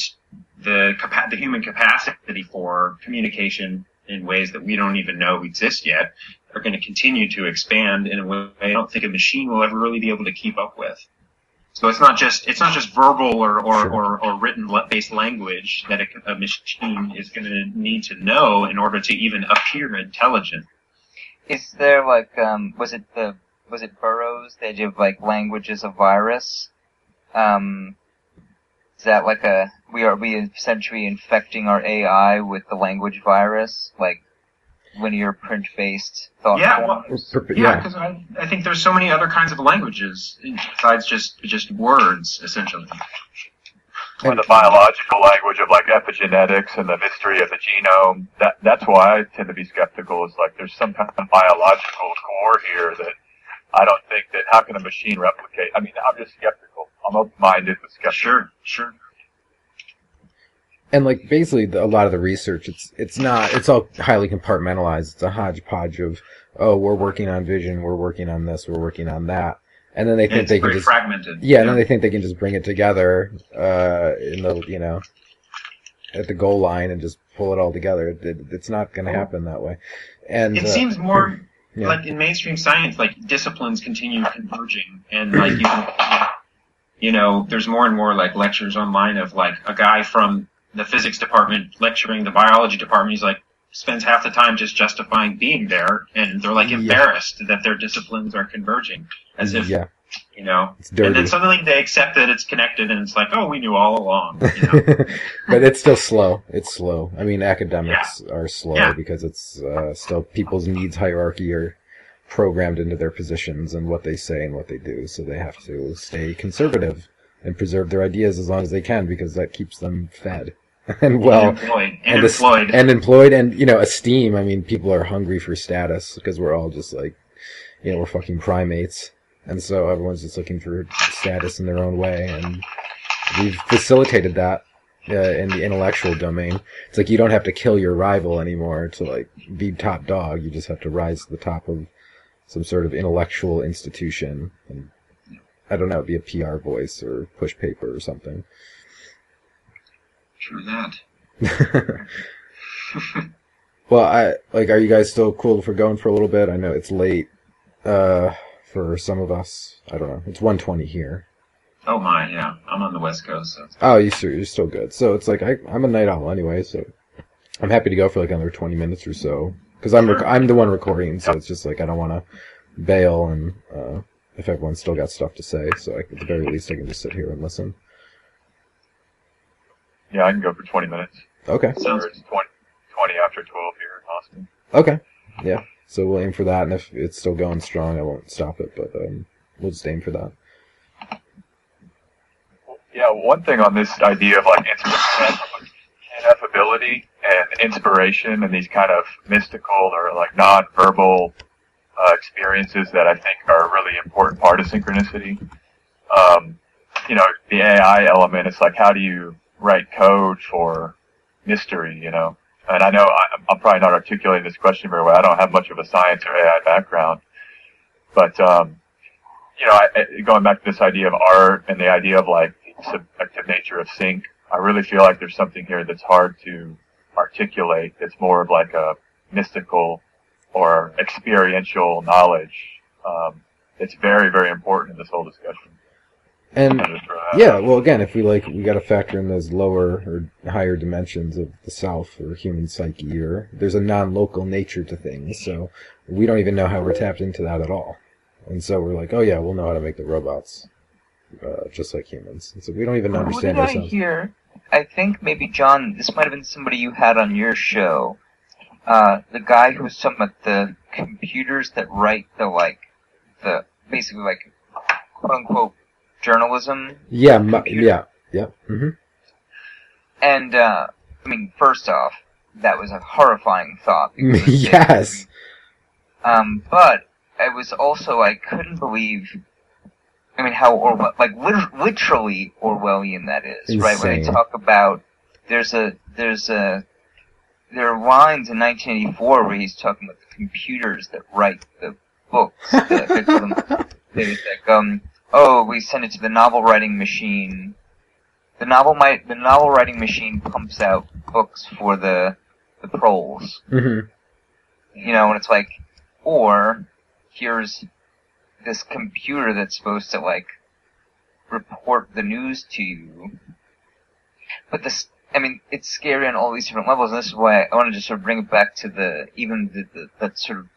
the capa- the human capacity for communication in ways that we don't even know exist yet are going to continue to expand in a way I don't think a machine will ever really be able to keep up with. So it's not just it's not just verbal or or, Sure. or, or written based language that a, a machine is going to need to know in order to even appear intelligent. Is there like um was it the was it Burroughs the idea of like language as a virus? Um is that like a we are we essentially infecting our AI with the language virus? Like linear print based thought Yeah, well, forms? Per- Yeah, yeah, because I, I think there's so many other kinds of languages besides just just words, essentially. Or the biological language of like epigenetics and the mystery of the genome. That that's why I tend to be skeptical. Is like there's some kind of biological core here that I don't think that how can a machine replicate? I mean, I'm just skeptical. I'm open-minded but skeptical. Sure, sure. And like basically the, a lot of the research it's it's not it's all highly compartmentalized. It's a hodgepodge of oh we're working on vision we're working on this we're working on that. And then they think it's they can very just fragmented. yeah and then they think they can just bring it together uh in the you know at the goal line and just pull it all together. It, it- it's not going to happen that way. And It uh, seems more yeah. like in mainstream science, like disciplines continue converging, and like you, can, you know, there's more and more like lectures online of like a guy from the physics department lecturing the biology department. He's like spends half the time just justifying being there, and they're like Yeah. embarrassed that their disciplines are converging, as if yeah you know. it's And then suddenly they accept that it's connected, and it's like, oh, we knew all along. You know? but it's still slow. It's slow. I mean, academics are slow Yeah. because it's uh, still people's needs hierarchy are programmed into their positions and what they say and what they do. So they have to stay conservative and preserve their ideas as long as they can because that keeps them fed and well and employed, and, and, employed. and employed and you know esteem. I mean, people are hungry for status because we're all just like you know we're fucking primates, and so everyone's just looking for status in their own way, and we've facilitated that uh, in the intellectual domain. It's like you don't have to kill your rival anymore to like be top dog. You just have to rise to the top of some sort of intellectual institution. And I don't know, it'd be a PR voice or push paper or something. True that. Well, I like. Are you guys still cool for going for a little bit? I know it's late uh, for some of us. I don't know. It's 1:20 here. Oh my, yeah. I'm on the West Coast, so Oh, you sure? You're still good. So it's like I, I'm a night owl anyway, so I'm happy to go for like another 20 minutes or so because I'm rec- I'm the one recording, so it's just like I don't want to bail and uh, if everyone's still got stuff to say, so I, at the very least I can just sit here and listen. Yeah, I can go for 20 minutes. Okay. Or it's 20, 20 after 12 here in Austin. Okay. Yeah. So we'll aim for that, and if it's still going strong, I won't stop it, but um, we'll just aim for that. Yeah, one thing on this idea of like ineffability and inspiration and these kind of mystical or like non-verbal uh, experiences that I think are a really important part of synchronicity. Um, you know, the AI element, it's like how do you write code for mystery, you know? And I know I- I'm probably not articulating this question very well. I don't have much of a science or AI background, but um, you know, I, going back to this idea of art and the idea of like subjective nature of sync, I really feel like there's something here that's hard to articulate. It's more of like a mystical or experiential knowledge. Um, it's very, very important in this whole discussion. And I'll just throw that yeah, well, again, if we like, we got to factor in those lower or higher dimensions of the self or human psyche, or there's a non-local nature to things. So we don't even know how we're tapped into that at all. And so we're like, oh yeah, we'll know how to make the robots, uh, just like humans. And so we don't even Who understand did I hear? I think maybe John. This might have been somebody you had on your show. Uh, the guy who was talking about the computers that write the like the basically like quote unquote journalism. Yeah, computer. yeah, yeah. hmm And uh, I mean, first off, that was a horrifying thought. yes. Um, but I was also I couldn't believe. I mean, how Orwell, like literally Orwellian that is, right? When they Insane. talk about there's a there's a there are lines in 1984 where he's talking about the computers that write the books. The, they call them, they was like, um, oh, we send it to the novel writing machine. The novel might the novel writing machine pumps out books for the the proles hmm you know, and it's like, or here's this computer that's supposed to like report the news to you. But this, I mean, it's scary on all these different levels, and this is why I wanted to sort of bring it back to the even the, the that sort of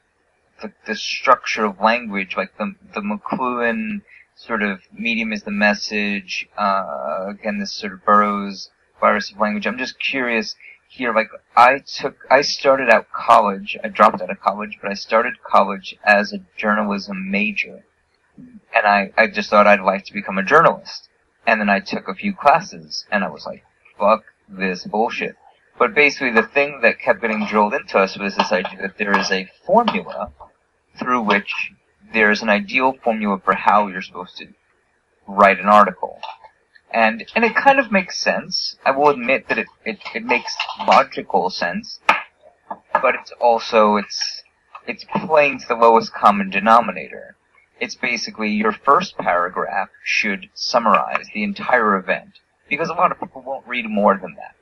the, the structure of language, like the the McLuhan sort of medium is the message. Uh, again, this sort of Burroughs virus of language. I'm just curious here, like I took, I started out college. I dropped out of college, but I started college as a journalism major, and I, I just thought I'd like to become a journalist. And then I took a few classes, and I was like, "Fuck this bullshit." But basically, the thing that kept getting drilled into us was this idea that there is a formula through which there is an ideal formula for how you're supposed to write an article. and and it kind of makes sense. I will admit that it it, it makes logical sense, but it's also it's it's playing to the lowest common denominator. It's basically your first paragraph should summarize the entire event because a lot of people won't read more than that.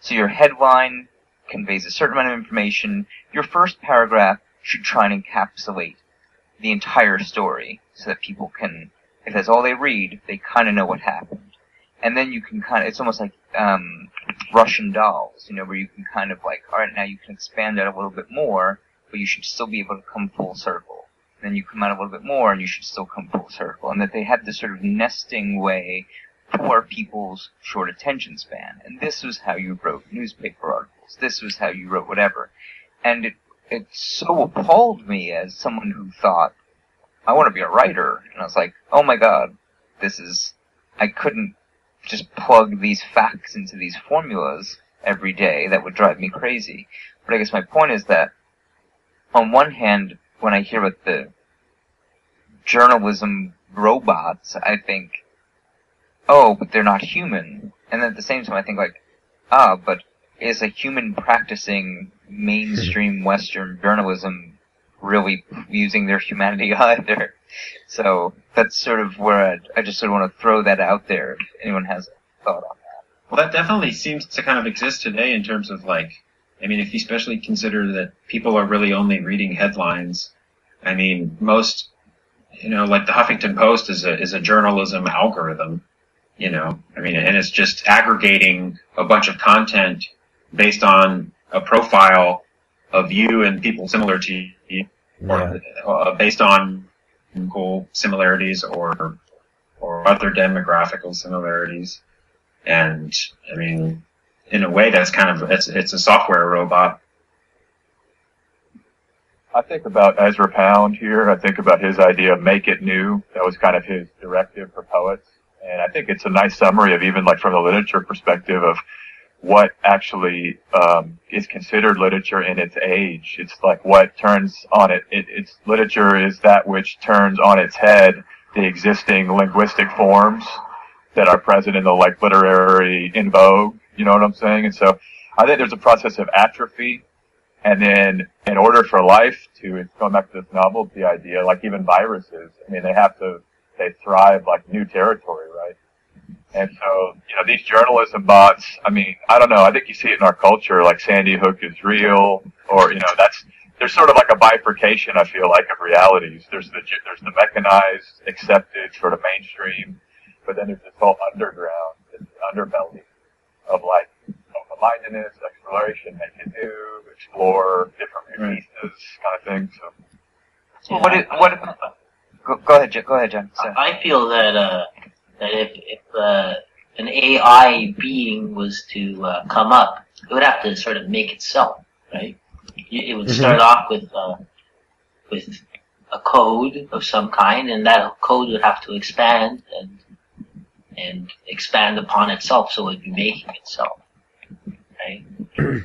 So your headline conveys a certain amount of information. Your first paragraph should try and encapsulate the entire story so that people can, if that's all they read, they kind of know what happened. And then you can kind of, it's almost like, um, Russian dolls, you know, where you can kind of like, alright, now you can expand it a little bit more, but you should still be able to come full circle. And then you come out a little bit more and you should still come full circle. And that they had this sort of nesting way for people's short attention span. And this was how you wrote newspaper articles. This was how you wrote whatever. And it, it so appalled me as someone who thought, I want to be a writer. And I was like, oh my god, this is, I couldn't just plug these facts into these formulas every day. That would drive me crazy. But I guess my point is that on one hand, when I hear about the journalism robots, I think, oh, but they're not human. And then at the same time, I think like, ah, but is a human practicing mainstream Western journalism really using their humanity either? So that's sort of where I'd, I just sort of want to throw that out there if anyone has a thought on that. Well, that definitely seems to kind of exist today in terms of like, I mean, if you especially consider that people are really only reading headlines, I mean, most, you know, like the Huffington Post is a, is a journalism algorithm, you know, I mean, and it's just aggregating a bunch of content based on a profile of you and people similar to you, or uh, based on local similarities or or other demographical similarities. And I mean, in a way, that's kind of it's it's a software robot. I think about Ezra Pound here. I think about his idea of make it new. That was kind of his directive for poets. And I think it's a nice summary of even like from the literature perspective of what actually um, is considered literature in its age. It's like what turns on it, it. It's literature is that which turns on its head the existing linguistic forms that are present in the like literary in vogue. You know what I'm saying? And so I think there's a process of atrophy. And then in order for life to, it's going back to this novel, the idea, like even viruses, I mean, they have to, they thrive like new territory, right? And so, you know, these journalism bots, I mean, I don't know, I think you see it in our culture, like Sandy Hook is real, or, you know, that's, there's sort of like a bifurcation, I feel like, of realities. There's the, there's the mechanized, accepted, sort of mainstream, but then there's this whole underground, this underbelly of like, open-mindedness, exploration, make it new, explore different pieces, kind of thing, so. Well, what, it, what, go, go ahead, Jo- go ahead, John. Sorry. I feel that uh, that if if uh, an AI being was to uh, come up, it would have to sort of make itself, right? It it would start off with uh, with a code of some kind, and that code would have to expand and and expand upon itself, so it would be making itself, right?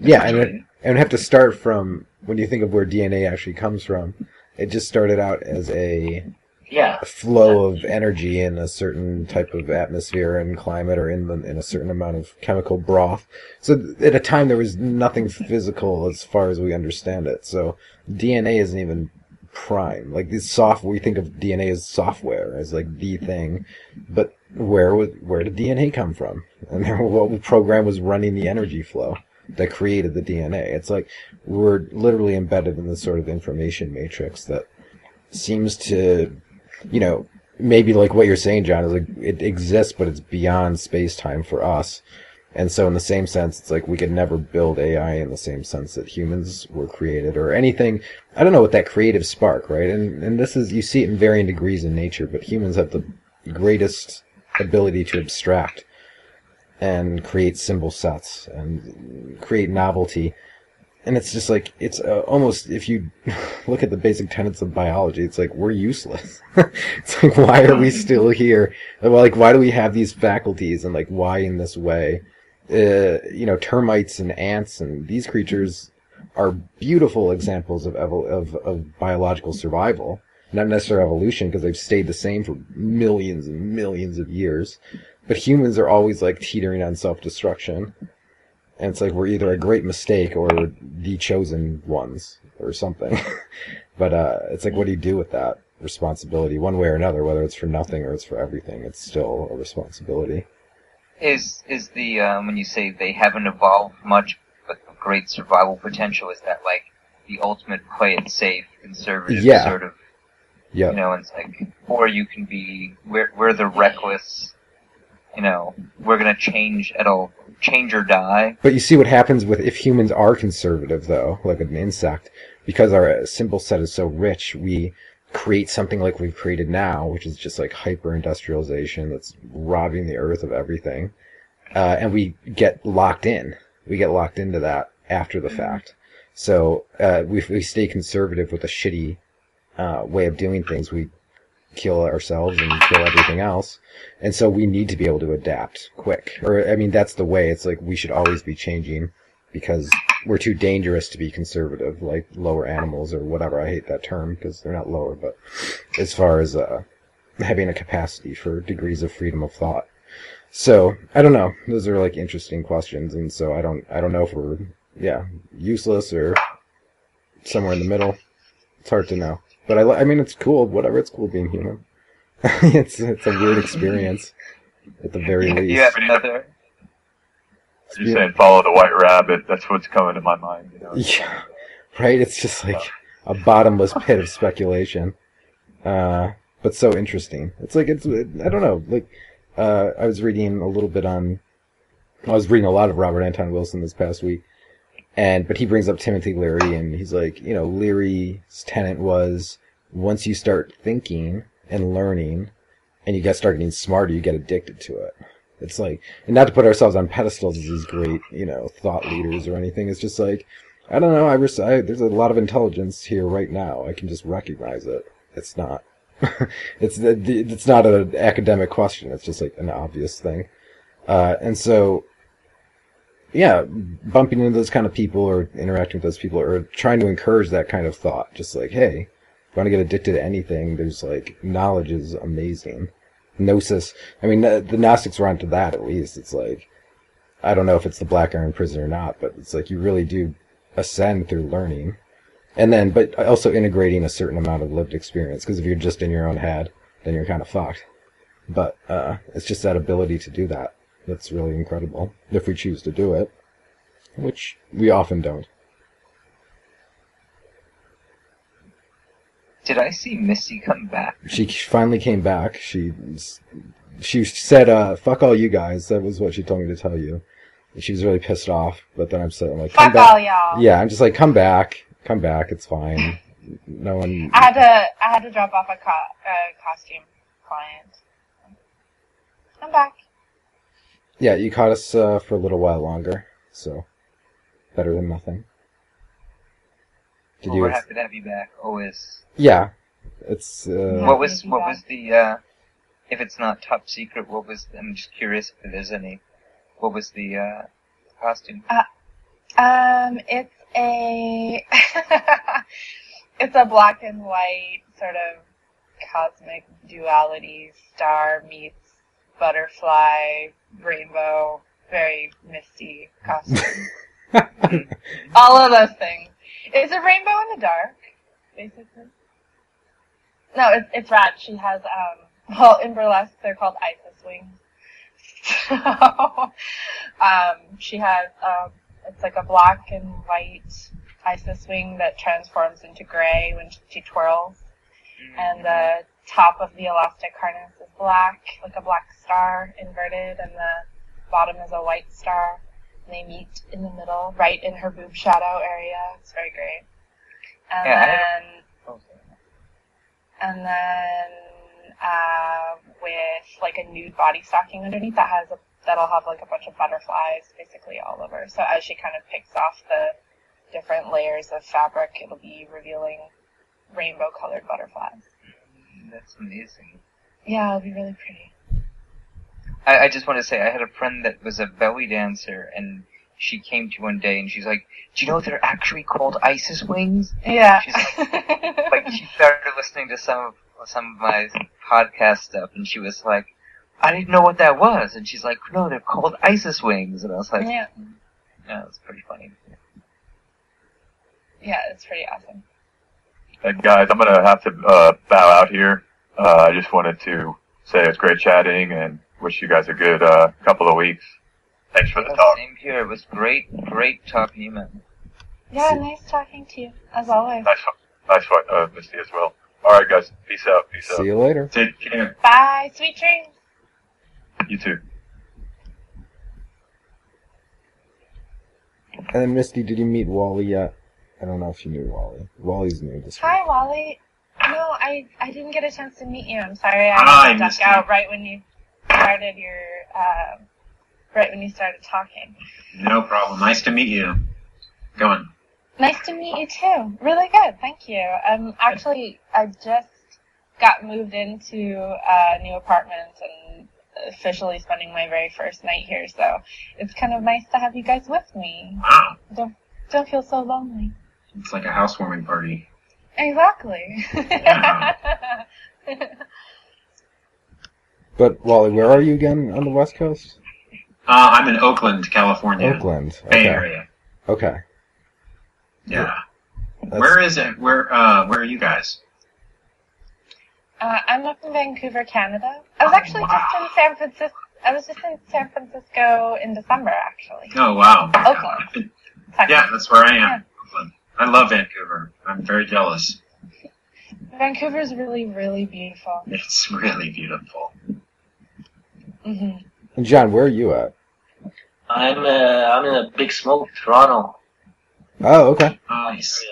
Yeah, and it, and would have to start from when you think of where DNA actually comes from. It just started out as a Yeah, flow of energy in a certain type of atmosphere and climate, or in the, in a certain amount of chemical broth. So at a time there was nothing physical as far as we understand it. So DNA isn't even prime. Like this soft, we think of DNA as software, as like the thing, but where was where did DNA come from? And what program was running the energy flow that created the DNA? It's like we're literally embedded in this sort of information matrix that seems to, you know, maybe like what you're saying, John, is like it exists, but it's beyond space time for us. And so, in the same sense, it's like we could never build AI in the same sense that humans were created or anything. I don't know what that creative spark, right? And and this is you see it in varying degrees in nature, but humans have the greatest ability to abstract and create symbol sets and create novelty. And it's just like it's uh, almost if you look at the basic tenets of biology, it's like we're useless. it's like why are we still here? Well, like why do we have these faculties and like why in this way? Uh, you know, termites and ants and these creatures are beautiful examples of evol- of of biological survival. not necessarily evolution because they've stayed the same for millions and millions of years. But humans are always like teetering on self-destruction. And it's like we're either a great mistake or the chosen ones or something. but uh, it's like, what do you do with that responsibility, one way or another, whether it's for nothing or it's for everything? It's still a responsibility. Is is the um, when you say they haven't evolved much, but the great survival potential is that like the ultimate play it safe, conservative Yeah. sort of Yeah. you know, it's like or you can be we're we're the reckless, you know, we're gonna change it'll change or die. But you see what happens with if humans are conservative, though, like an insect, because our symbol set is so rich, we create something like we've created now, which is just like hyper industrialization that's robbing the earth of everything. Uh, and we get locked in. We get locked into that after the fact. So, uh, we, we stay conservative with a shitty, uh, way of doing things. We kill ourselves and kill everything else. And so we need to be able to adapt quick. Or, I mean, that's the way. It's like we should always be changing because we're too dangerous to be conservative, like lower animals or whatever. I hate that term because they're not lower, but as far as, uh, having a capacity for degrees of freedom of thought. So, I don't know. Those are like interesting questions. And so I don't, I don't know if we're, yeah, useless or somewhere in the middle. It's hard to know. But I, I mean, it's cool. Whatever. It's cool being human. it's, it's a weird experience at the very least. You have another You're saying follow the white rabbit. That's what's coming to my mind. You know? Yeah, right. It's just like a bottomless pit of speculation, uh, but so interesting. It's like it's I don't know. Like uh, I was reading a little bit on. I was reading a lot of Robert Anton Wilson this past week, and but he brings up Timothy Leary, and he's like, you know, Leary's tenet was once you start thinking and learning, and you get start getting smarter, you get addicted to it. It's like, and not to put ourselves on pedestals as these great, you know, thought leaders or anything. It's just like, I don't know. I, res- I there's a lot of intelligence here right now. I can just recognize it. It's not. it's the- it's not an academic question. It's just like an obvious thing. Uh, and so, yeah, bumping into those kind of people or interacting with those people or trying to encourage that kind of thought. Just like, hey, if you want to get addicted to anything, there's like knowledge is amazing. Gnosis. I mean, the, the Gnostics were onto that at least. It's like, I don't know if it's the Black Iron Prison or not, but it's like you really do ascend through learning. And then, but also integrating a certain amount of lived experience, because if you're just in your own head, then you're kind of fucked. But, uh, it's just that ability to do that that's really incredible, if we choose to do it. Which we often don't. Did I see Missy come back? She finally came back. She, she said, uh, fuck all you guys. That was what she told me to tell you. She was really pissed off, but then I'm saying, like, come Fuck back. all y'all. Yeah, I'm just like, come back, come back. It's fine. No one. I had to I had to drop off a, co- a costume client. I'm back. Yeah, you caught us uh, for a little while longer, so better than nothing. Did Well, you? we're happy to have you back. Always. Yeah, it's. Uh, What was Happy to be what was the uh if it's not top secret, what was I'm just curious if there's any what was the uh costume? Um, it's a it's a black and white sort of cosmic duality star meets butterfly rainbow very misty costume. All of those things. Is a rainbow in the dark, basically. No, it's it's rad. She has um well in burlesque they're called Isis wings. So um she has um it's like a black and white Isis wing that transforms into gray when she twirls. And the top of the elastic harness black, like a black star inverted, and the bottom is a white star. And they meet in the middle, right in her boob shadow area. It's very great. And Yeah, then Oh, sorry. and then uh, with like a nude body stocking underneath that has a that'll have like a bunch of butterflies basically all over. So as she kind of picks off the different layers of fabric, it'll be revealing rainbow colored butterflies. That's amazing. Yeah, it'll be really pretty. I, I just want to say I had a friend that was a belly dancer and she came to one day and she's like, "Do you know they're actually called ISIS wings?" Yeah. She's like, like she started listening to some of some of my podcast stuff, and she was like, "I didn't know what that was," and she's like, "No, they're called ISIS wings," and I was like, yeah. "Yeah, it's pretty funny." Yeah, it's pretty awesome. And guys, I'm gonna have to uh, bow out here. Uh, I just wanted to say it's great chatting and wish you guys a good uh, couple of weeks. Thanks for the Yeah, talk. Same here. It was great, great talking to you, man. Yeah, nice talking to you, as always. Nice, one- nice one, uh, Misty as well. All right, guys. Peace out. Peace See out. See you later. Take care. Bye. Sweet dreams. You too. And then Misty, did you meet Wally yet? I don't know if you knew Wally. Wally's new this week. Hi, Wally. No, I I didn't get a chance to meet you. I'm sorry. I Hi, ducked Misty. out right when you started your uh, right when you started talking. No problem. Nice to meet you. Go on. Nice to meet you too. Really good. Thank you. Um, actually, I just got moved into a new apartment and officially spending my very first night here. So it's kind of nice to have you guys with me. Wow. Don't don't feel so lonely. It's like a housewarming party. Exactly. But Wally, where are you again on the West Coast? Uh, I'm in Oakland, California. Oakland. Bay Area. Okay. Yeah. That's- Where is it? Where uh where are you guys? Uh, I'm up in Vancouver, Canada. I was actually just in San Francisco. I was just in San Francisco in December, actually. Oh wow. Oakland. Yeah, that's where I am. Yeah. Oakland. I love Vancouver. I'm very jealous. Vancouver is really, really beautiful. It's really beautiful. hmm And John, where are you at? I'm uh, I'm in a big smoke, Toronto. Oh, okay. Nice.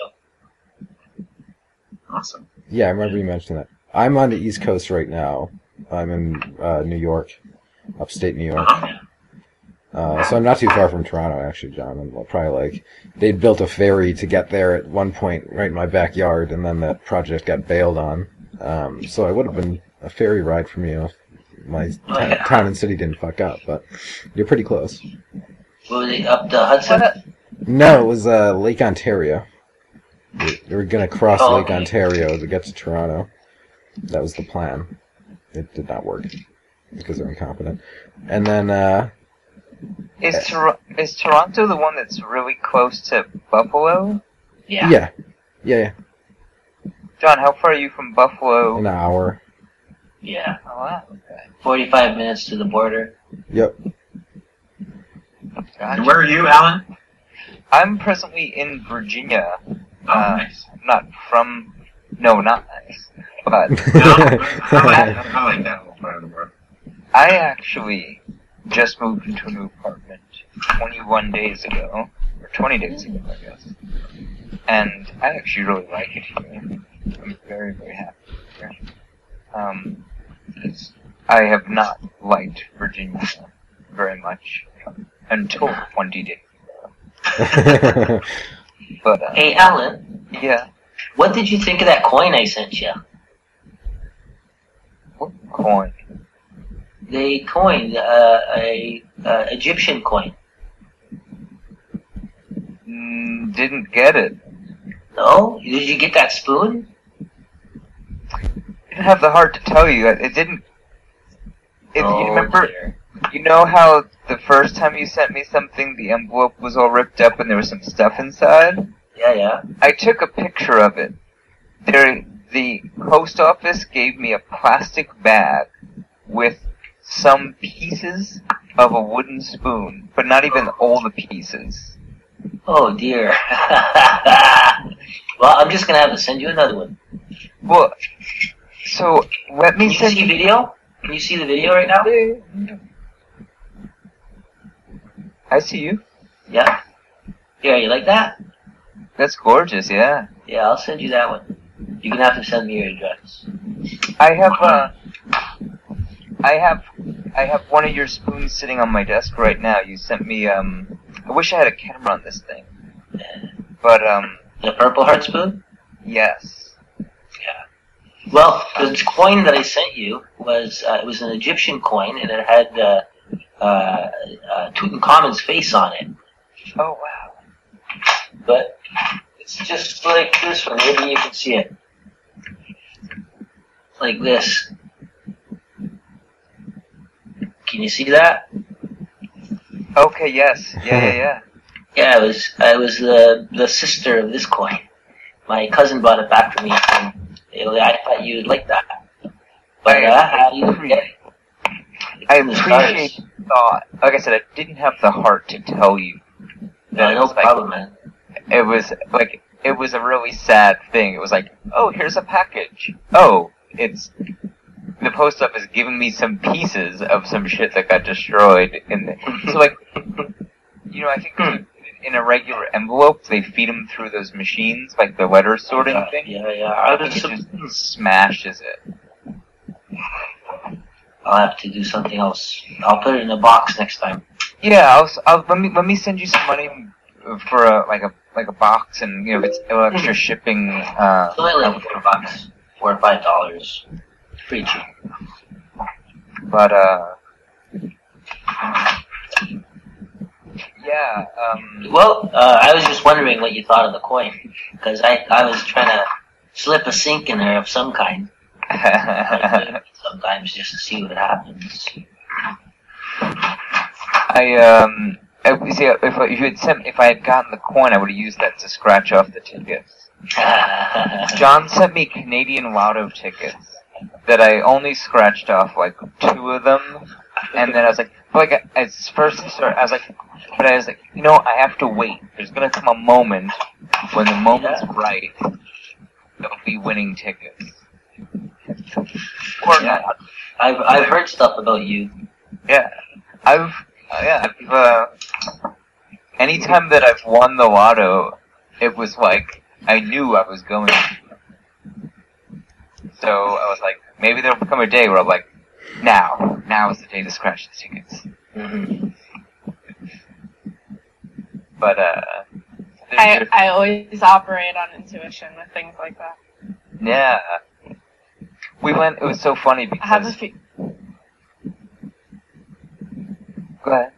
Awesome. Yeah, I remember you mentioned that. I'm on the East Coast right now. I'm in uh, New York, upstate New York. Uh-huh. Uh, so I'm not too far from Toronto, actually, John. I'm probably like they built a ferry to get there at one point, right in my backyard, and then that project got bailed on. Um, so I would have been a ferry ride from you if my Oh, yeah. town and city didn't fuck up. But you're pretty close. What was it, up the Hudson? No, it was uh, Lake Ontario. They- They were gonna cross Oh, Lake okay. Ontario to get to Toronto. That was the plan. It did not work because they're incompetent. And then, uh, Is Tor- is Toronto the one that's really close to Buffalo? yeah. yeah, yeah, yeah, John, how far are you from Buffalo? an hour. Yeah, Oh, wow. Okay. 45 minutes to the border. Yep. Gotcha. And where are you, Alan? I'm presently in Virginia. Oh, Uh, nice. I'm not from. No, not nice. But No, I, like, I like that whole part of the world. I actually just moved into a new apartment 21 days ago, or 20 days ago, I guess. And I actually really like it here. I'm very, very happy here. Um, It's, I have not liked Virginia very much until 20 days ago. But, uh, Hey, Alan, yeah, what did you think of that coin I sent you? what coin? They coined uh, a uh, Egyptian coin. Mm, didn't get it. No? Did you get that spoon? Didn't have the heart to tell you. That it didn't. If oh, you remember, dear. you know how the first time you sent me something, the envelope was all ripped up and there was some stuff inside? Yeah, yeah. I took a picture of it. There, the post office gave me a plastic bag with some pieces of a wooden spoon, but not even all the pieces. Oh, dear. well, I'm just going to have to send you another one. Well, so let me Can you see video? Can you see the video right now? I see you. Yeah? Yeah, you like that? That's gorgeous. Yeah. Yeah, I'll send you that one. You're going to have to send me your address. I have uh, I have I have one of your spoons sitting on my desk right now. You sent me um I wish I had a camera on this thing. But um The Purple Heart spoon? yes. Yeah. Well, the coin that I sent you was uh, it was an Egyptian coin, and it had uh, uh, uh, Tutankhamun's face on it. Oh wow. but it's just like this one. Maybe you can see it. Like this. Can you see that? Okay. Yes. Yeah. Yeah. Yeah. Yeah, I was I was the the sister of this coin. My cousin bought it back for me, and I thought you'd like that. But uh, how do you forget? I in the stars. appreciate the thought. Like I said, I didn't have the heart to tell you. No, no like- problem, man. It was like it was a really sad thing. It was like, oh, here's a package. Oh, it's the post office giving me some pieces of some shit that got destroyed. In the, so like, you know, I think in a regular envelope they feed them through those machines, like the letter sorting Yeah, thing. yeah, yeah. I think it just smashes it. I'll have to do something else. I'll put it in a box next time. Yeah, I'll, I'll let me let me send you some money for a like a like a box, and you know if it's extra shipping. Uh, It's only like four bucks, four or five dollars. Cheap. but uh, yeah, um, Well, uh, I was just wondering what you thought of the coin because I I was trying to slip a sink in there of some kind. Sometimes just to see what happens. I um, I, see if I- if you had sent if I had gotten the coin, I would have used that to scratch off the tickets. John sent me Canadian Lotto tickets that I only scratched off like two of them, and then I was like, but, like as first I I was like, but I was like, you know, I have to wait. There's gonna come a moment when the moment's right. There'll be winning tickets. Or Yeah. not. I've I've heard stuff about you. Yeah, I've uh, yeah, I've, uh, anytime that I've won the lotto, it was like I knew I was going. to. So I was like, maybe there'll come a day where I'm like, now, now is the day to scratch the tickets. Mm-hmm. But uh, I, just- I always operate on intuition with things like that. yeah, we went. It was so funny because. I have a few. go ahead.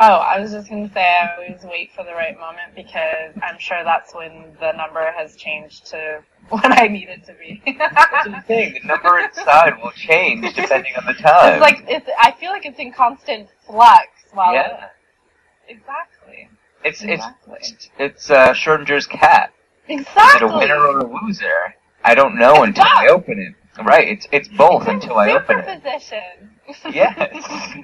Oh, I was just gonna say I always wait for the right moment because I'm sure that's when the number has changed to what I need it to be. That's the thing. The number inside will change depending on the time. It's like it's. I feel like it's in constant flux. While yeah, exactly, it's it's exactly, It's uh, Schrodinger's cat. Exactly. Is it a winner or a loser? I don't know until I open it. Right, it's it's both It's until I open it. superposition. Yes.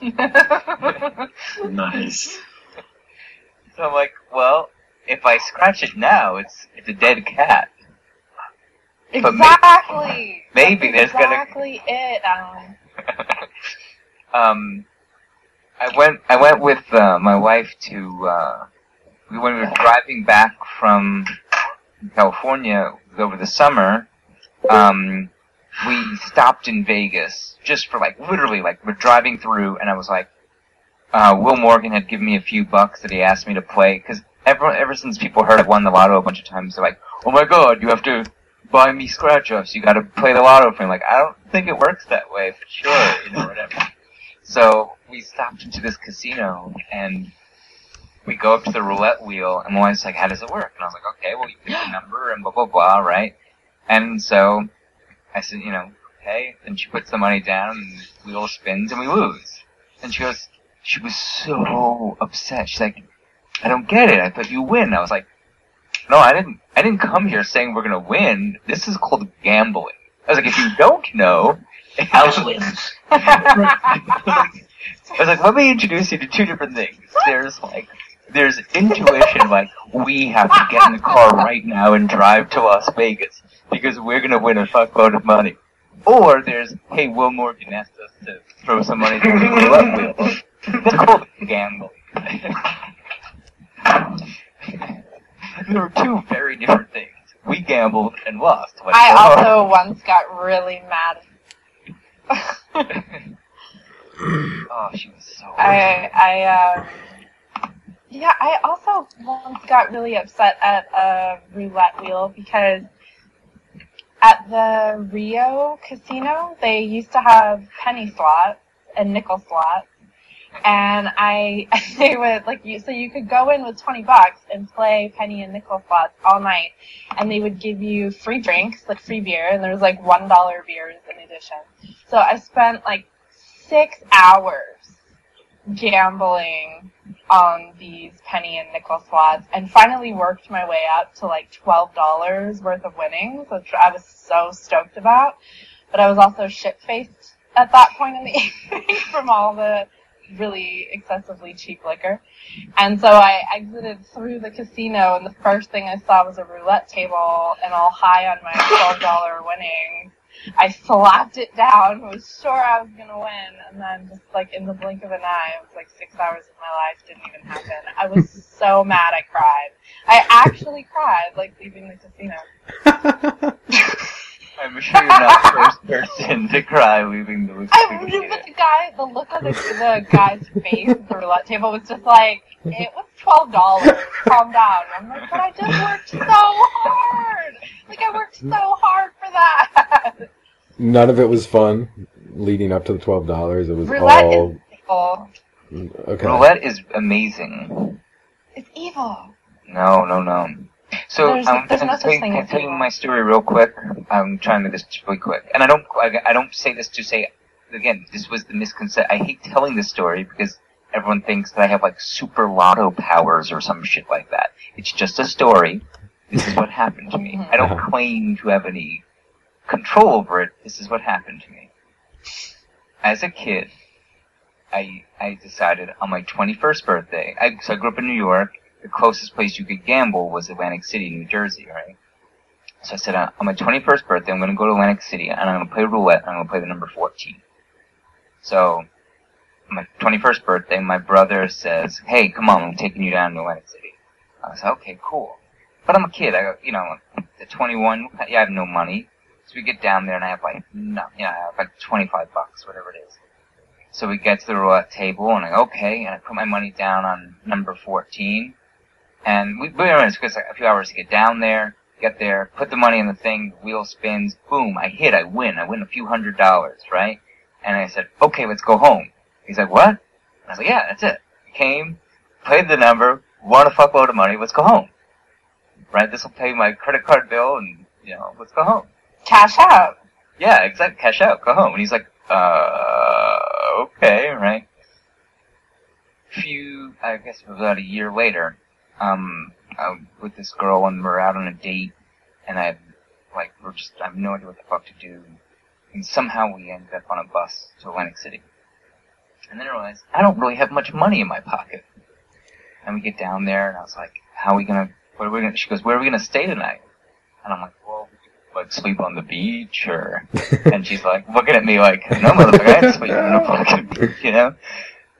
Nice. So I'm like, well, if I scratch it now, it's it's a dead cat. But exactly. maybe That's there's gonna- exactly it, Alan. um, I went I went with uh, my wife to uh, we when we were driving back from California over the summer. Um, we stopped in Vegas just for like literally like we're driving through, and I was like, uh, Will Morgan had given me a few bucks that he asked me to play because ever ever since people heard I won the lotto a bunch of times, they're like, oh my god, you have to buy me scratch offs. You got to play the lotto for me. Like I don't think it works that way. For sure, you know whatever. So we stopped into this casino and we go up to the roulette wheel and my wife's like, how does it work? And I was like, okay, well you pick a number and blah blah blah, right? And so I said, you know, okay. And she puts the money down and the wheel spins and we lose. And she goes, she was so upset. She's like, I don't get it. I thought you win. I was like, no, I didn't. I didn't come here saying we're gonna win. This is called gambling. I was like, if you don't know, House wins. I was like, let me introduce you to two different things. There's like, there's intuition, like, we have to get in the car right now and drive to Las Vegas because we're gonna win a fuckload of money. Or there's, hey, Will Morgan asked us to throw some money down the roulette wheel. That's called gambling. there were two very different things. We gambled and lost. I also once got really mad. Oh, she was so. I I um yeah, I also once got really upset at a roulette wheel because at the Rio casino they used to have penny slots and nickel slots. And I they would like you so you could go in with twenty bucks and play penny and nickel slots all night, and they would give you free drinks like free beer, and there was like one dollar beers in addition. So I spent like six hours gambling on these penny and nickel slots, and finally worked my way up to like twelve dollars worth of winnings, which I was so stoked about. But I was also shit faced at that point in the evening from all the really excessively cheap liquor. And so I exited through the casino and the first thing I saw was a roulette table and all high on my $12 winnings. I slapped it down, was sure I was gonna win, and then just like in the blink of an eye, it was like six hours of my life didn't even happen. I was so mad I cried. I actually cried, like leaving the casino. I'm sure you're not the first person to cry leaving the I casino. but the guy, the look on the, the guy's face at the roulette table was just like, it was twelve dollars. Calm down. I'm like, but I just worked so hard. Like I worked so hard for that. None of it was fun leading up to the twelve dollars. It was roulette all is evil. okay. Roulette is amazing. It's evil. No, no, no. So There's- I'm there's gonna no such tell you- thing I as tell you evil. my story real quick. Um, I'm trying to make this really quick, and I don't I, I don't say this to say again. This was the misconception. I hate telling this story because everyone thinks that I have like super lotto powers or some shit like that. It's just a story. This is what happened to me. Mm-hmm. I don't uh-huh. claim to have any control over it. This is what happened to me. As a kid, I I decided on my 21st birthday. I, so I grew up in New York. The closest place you could gamble was Atlantic City, New Jersey, right? So I said uh, on my 21st birthday, I'm going to go to Atlantic City and I'm going to play roulette. And I'm going to play the number 14. So my 21st birthday, my brother says, "Hey, come on, I'm taking you down to Atlantic City." I like, "Okay, cool." But I'm a kid. I you know, at 21, yeah, I have no money. So we get down there and I have like, no, yeah, I have like 25 bucks, whatever it is. So we get to the roulette table and I go, okay, and I put my money down on number 14. And we, we it took us like a few hours to get down there, get there, put the money in the thing, the wheel spins, boom, I hit, I win, I win a few hundred dollars, right? And I said, okay, let's go home. He's like, what? I was like, yeah, that's it. Came, played the number, won a fuckload of money, let's go home. Right? This will pay my credit card bill and, you know, let's go home. Cash out. Yeah, exactly. Cash out. Go home. And he's like, uh, okay, right. Few, I guess about a year later, um, I'm with this girl and we're out on a date, and I, like, we're just, I have no idea what the fuck to do. And somehow we ended up on a bus to Atlantic City. And then I realized, I don't really have much money in my pocket. And we get down there, and I was like, how are we gonna, what are we gonna, she goes, where are we gonna stay tonight? And I'm like, well, like sleep on the beach or and she's like looking at me like no motherfucker I ain't sleeping on the fucking beach you know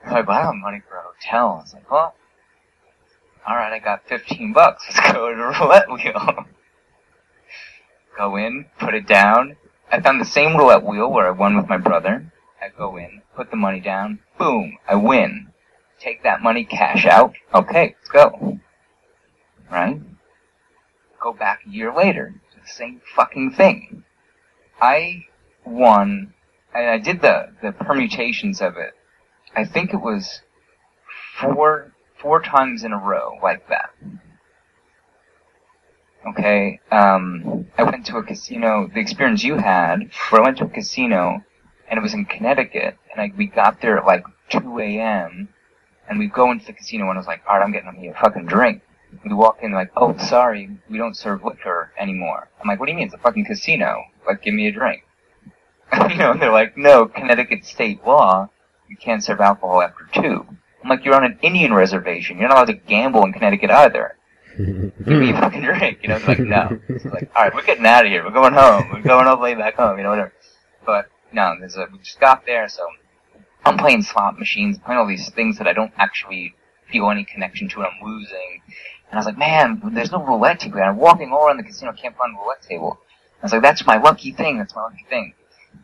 I'm like well I don't have money for a hotel I was like well alright I got 15 bucks. Let's go to the roulette wheel. Go in put it down. I found the same roulette wheel where I won with my brother. I go in put the money down. Boom I win. Take that money cash out. Okay let's go. Right? Go back a year later the same fucking thing. I won, and I did the, the permutations of it. I think it was four, four times in a row like that. Okay, um, I went to a casino, the experience you had, where I went to a casino, and it was in Connecticut, and I, we got there at like 2 a.m., and we go into the casino, and I was like, alright, I'm getting me a fucking drink. We walk in like, oh, sorry, we don't serve liquor anymore. I'm like, what do you mean? It's a fucking casino. Like, give me a drink. you know, and they're like, no, Connecticut state law, you can't serve alcohol after two. I'm like, you're on an Indian reservation. You're not allowed to gamble in Connecticut either. Give me a fucking drink. You know, it's like, no. It's like, alright, we're getting out of here. We're going home. We're going all the way back home, you know, whatever. But, no, there's a, we just got there, so I'm playing slot machines, playing all these things that I don't actually feel any connection to, and I'm losing. And I was like, man, there's no roulette table. And I'm walking all around the casino, can't find a roulette table. I was like, that's my lucky thing. That's my lucky thing.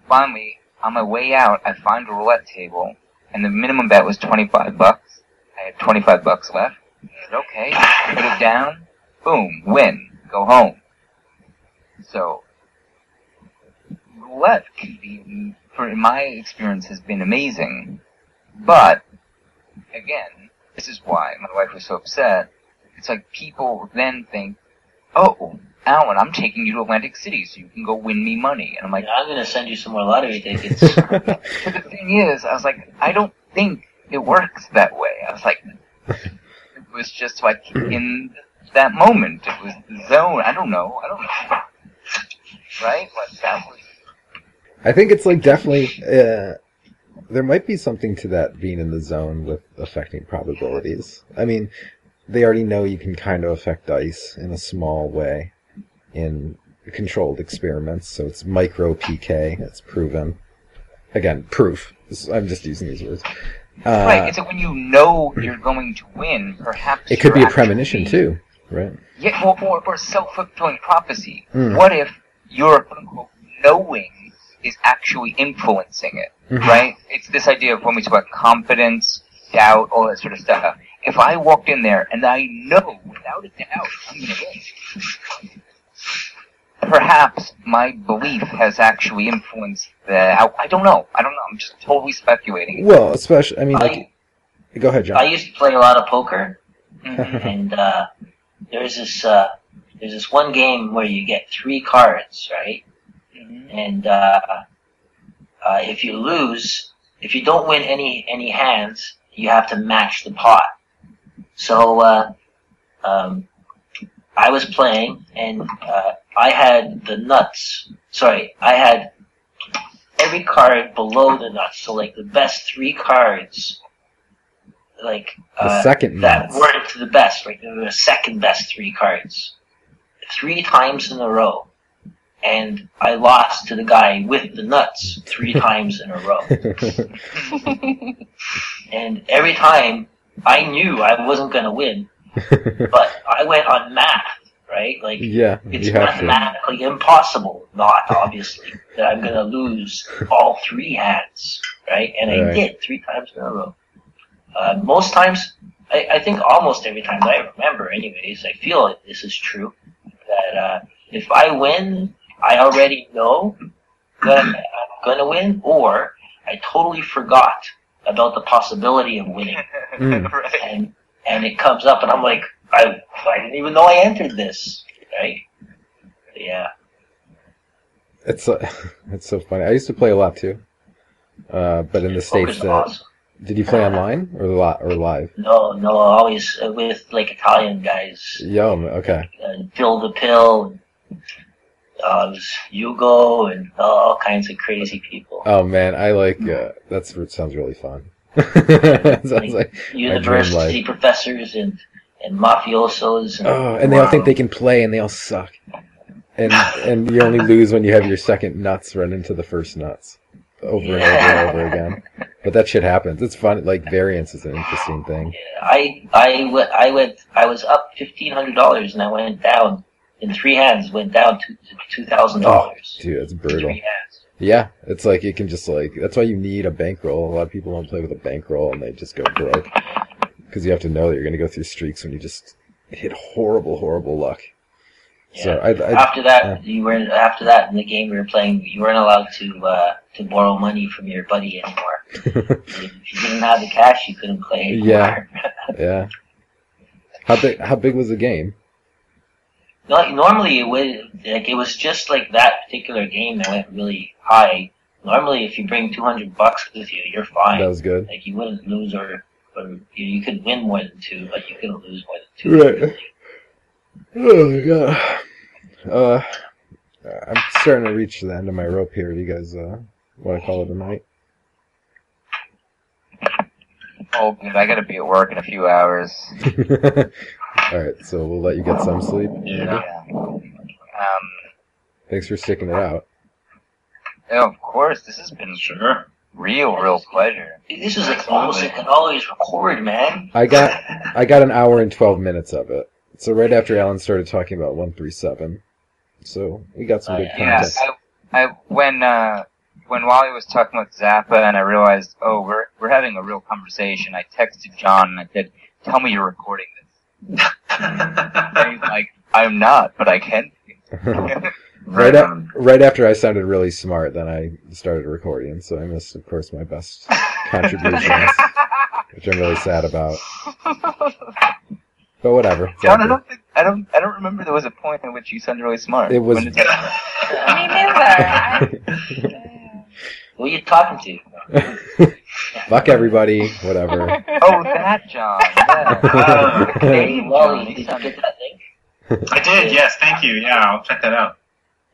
Finally, on my way out, I find a roulette table, and the minimum bet was 25 bucks. I had 25 bucks left. Said, okay, put it down. Boom, win, go home. So, roulette can be, for in my experience, has been amazing, but again, this is why my wife was so upset. It's like people then think, oh, Alan, I'm taking you to Atlantic City so you can go win me money. And I'm like, I'm gonna send you some more lottery tickets. but the thing is, I was like, I don't think it works that way. I was like, it was just like in that moment. It was the zone. I don't know. I don't know. Right? Like that was. I think it's like definitely uh, there might be something to that being in the zone with affecting probabilities. I mean, they already know you can kind of affect dice in a small way in controlled experiments, so it's micro PK. It's proven. Again, proof. This- I'm just using these words. Uh, right. It's like when you know you're going to win, perhaps it could be a premonition too, right? Yeah, or, or, or self-fulfilling prophecy. Mm. What if your quote unquote knowing is actually influencing it, Mhm. right? It's this idea of when we talk about confidence, doubt, all that sort of stuff. If I walked in there and I know without a doubt I'm going to win, perhaps my belief has actually influenced the. I, I don't know. I don't know. I'm just totally speculating. Well, especially, I mean, like, I, go ahead, John. I used to play a lot of poker, Mhm. and uh, there's this uh, there's this one game where you get three cards, right? Mhm. And uh, uh, if you lose, if you don't win any any hands, you have to match the pot. So uh, um, I was playing, and uh, I had the nuts. Sorry, I had every card below the nuts. So like the best three cards, like The uh, second that nuts. weren't the best. Right, they were the second best three cards, three times in a row, and I lost to the guy with the nuts three times in a row. And every time I knew I wasn't going to win, but I went on math, right? Like yeah, it's have to. mathematically impossible, not obviously, that I'm going to lose all three hands, right? And I Right. did three times in a row. Uh, most times, I, I think almost every time that I remember, anyways, I feel like this is true. That uh, if I win, I already know that I'm going to win, or I totally forgot about the possibility of winning Mm. right. and and it comes up, and I'm like, I I didn't even know I entered this, right? Yeah, It's uh, it's so funny. I used to play a lot too, uh, but in the states. Uh, awesome. did you play online or li- or live? No, no, always uh, with like Italian guys. Yum. Okay. Uh, Phil the Pill, and, uh, Hugo, and all kinds of crazy people. Oh man, I like. Uh, that's it sounds really fun. sounds like dream University professors and and mafiosos. And, Oh, and they all think they can play, and they all suck. And and you only lose when you have your second nuts run into the first nuts, over and over and over again. But that shit happens. It's fun. Like variance is an interesting thing. I I went I went I was up fifteen hundred dollars and I went down in three hands went down to two thousand dollars. Oh, dude, it's brutal. Three hands. Yeah, it's like it can just like that's why you need a bankroll. A lot of people don't play with a bankroll and they just go broke because you have to know that you're going to go through streaks when you just hit horrible, horrible luck. So Yeah. I, I after that, yeah. you weren't after that in the game we were playing. You weren't allowed to uh, to borrow money from your buddy anymore. if you didn't have the cash, you couldn't play. Anymore. Yeah. yeah. How big? How big was the game? No, normally it was like it was just like that particular game that went really high. Normally, if you bring two hundred bucks with you, you're fine. That was good. Like you wouldn't lose or, or you, you could win more than two, but you couldn't lose more than two. Right. Oh my god. Uh, I'm starting to reach the end of my rope here. Do You guys uh, want to call it a night? Oh, dude, I gotta be at work in a few hours. All right, so we'll let you get some sleep. Yeah. Um, Thanks for sticking it out. Oh, of course, this has been Sure. real, real pleasure. This is like almost like an always record, man. I got I got an hour and twelve minutes of it. So right after Alan started talking about one three seven, so we got some good yeah. Yes, content. I, I when uh, when Wally was talking with Zappa, and I realized, oh, we're we're having a real conversation. I texted John and I said, "Tell me you're recording this." And he's like, "I'm not, but I can." right, a- right after I sounded really smart, then I started recording. So I missed, of course, my best contributions. which I'm really sad about. But whatever. it's all John, I don't think I don't I don't remember there was a point in which you sounded really smart. It was- When did that Me neither. Who are you talking to? Fuck everybody, whatever. oh, that John. Yeah. Uh, The Hey, Wally, did you get that link? I did. Yes. Thank you. Yeah. I'll check that out.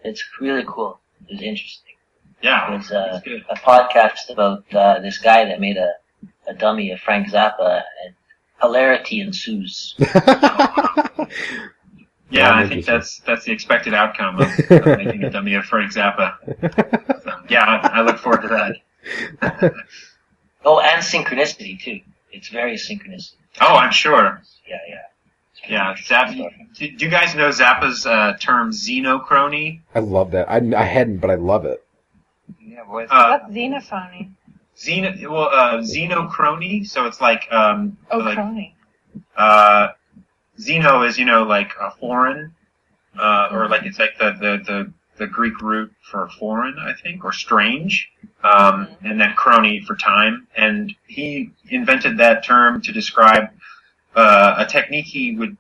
It's really cool. It's interesting. Yeah. It's uh, a podcast about uh, this guy that made a, a dummy of Frank Zappa, and hilarity ensues. Yeah, I'm I think that's that's the expected outcome of, of making a dummy of Frank Zappa. So, yeah, I, I look forward to that. Oh, and synchronicity too. It's very synchronous. Oh, I'm sure. Yeah, yeah. Yeah, Zappa. Do, do you guys know Zappa's uh, term xenochrony? I love that. I, I hadn't, but I love it. Yeah, boys. Uh, What's xenophony? Xeno, well, uh, xenochrony. So it's like um, Oh, like crony. uh, xeno is you know like a foreign, uh, or like it's like the, the the the Greek root for foreign, I think, or strange, um, and then crony for time. And he invented that term to describe uh, a technique he would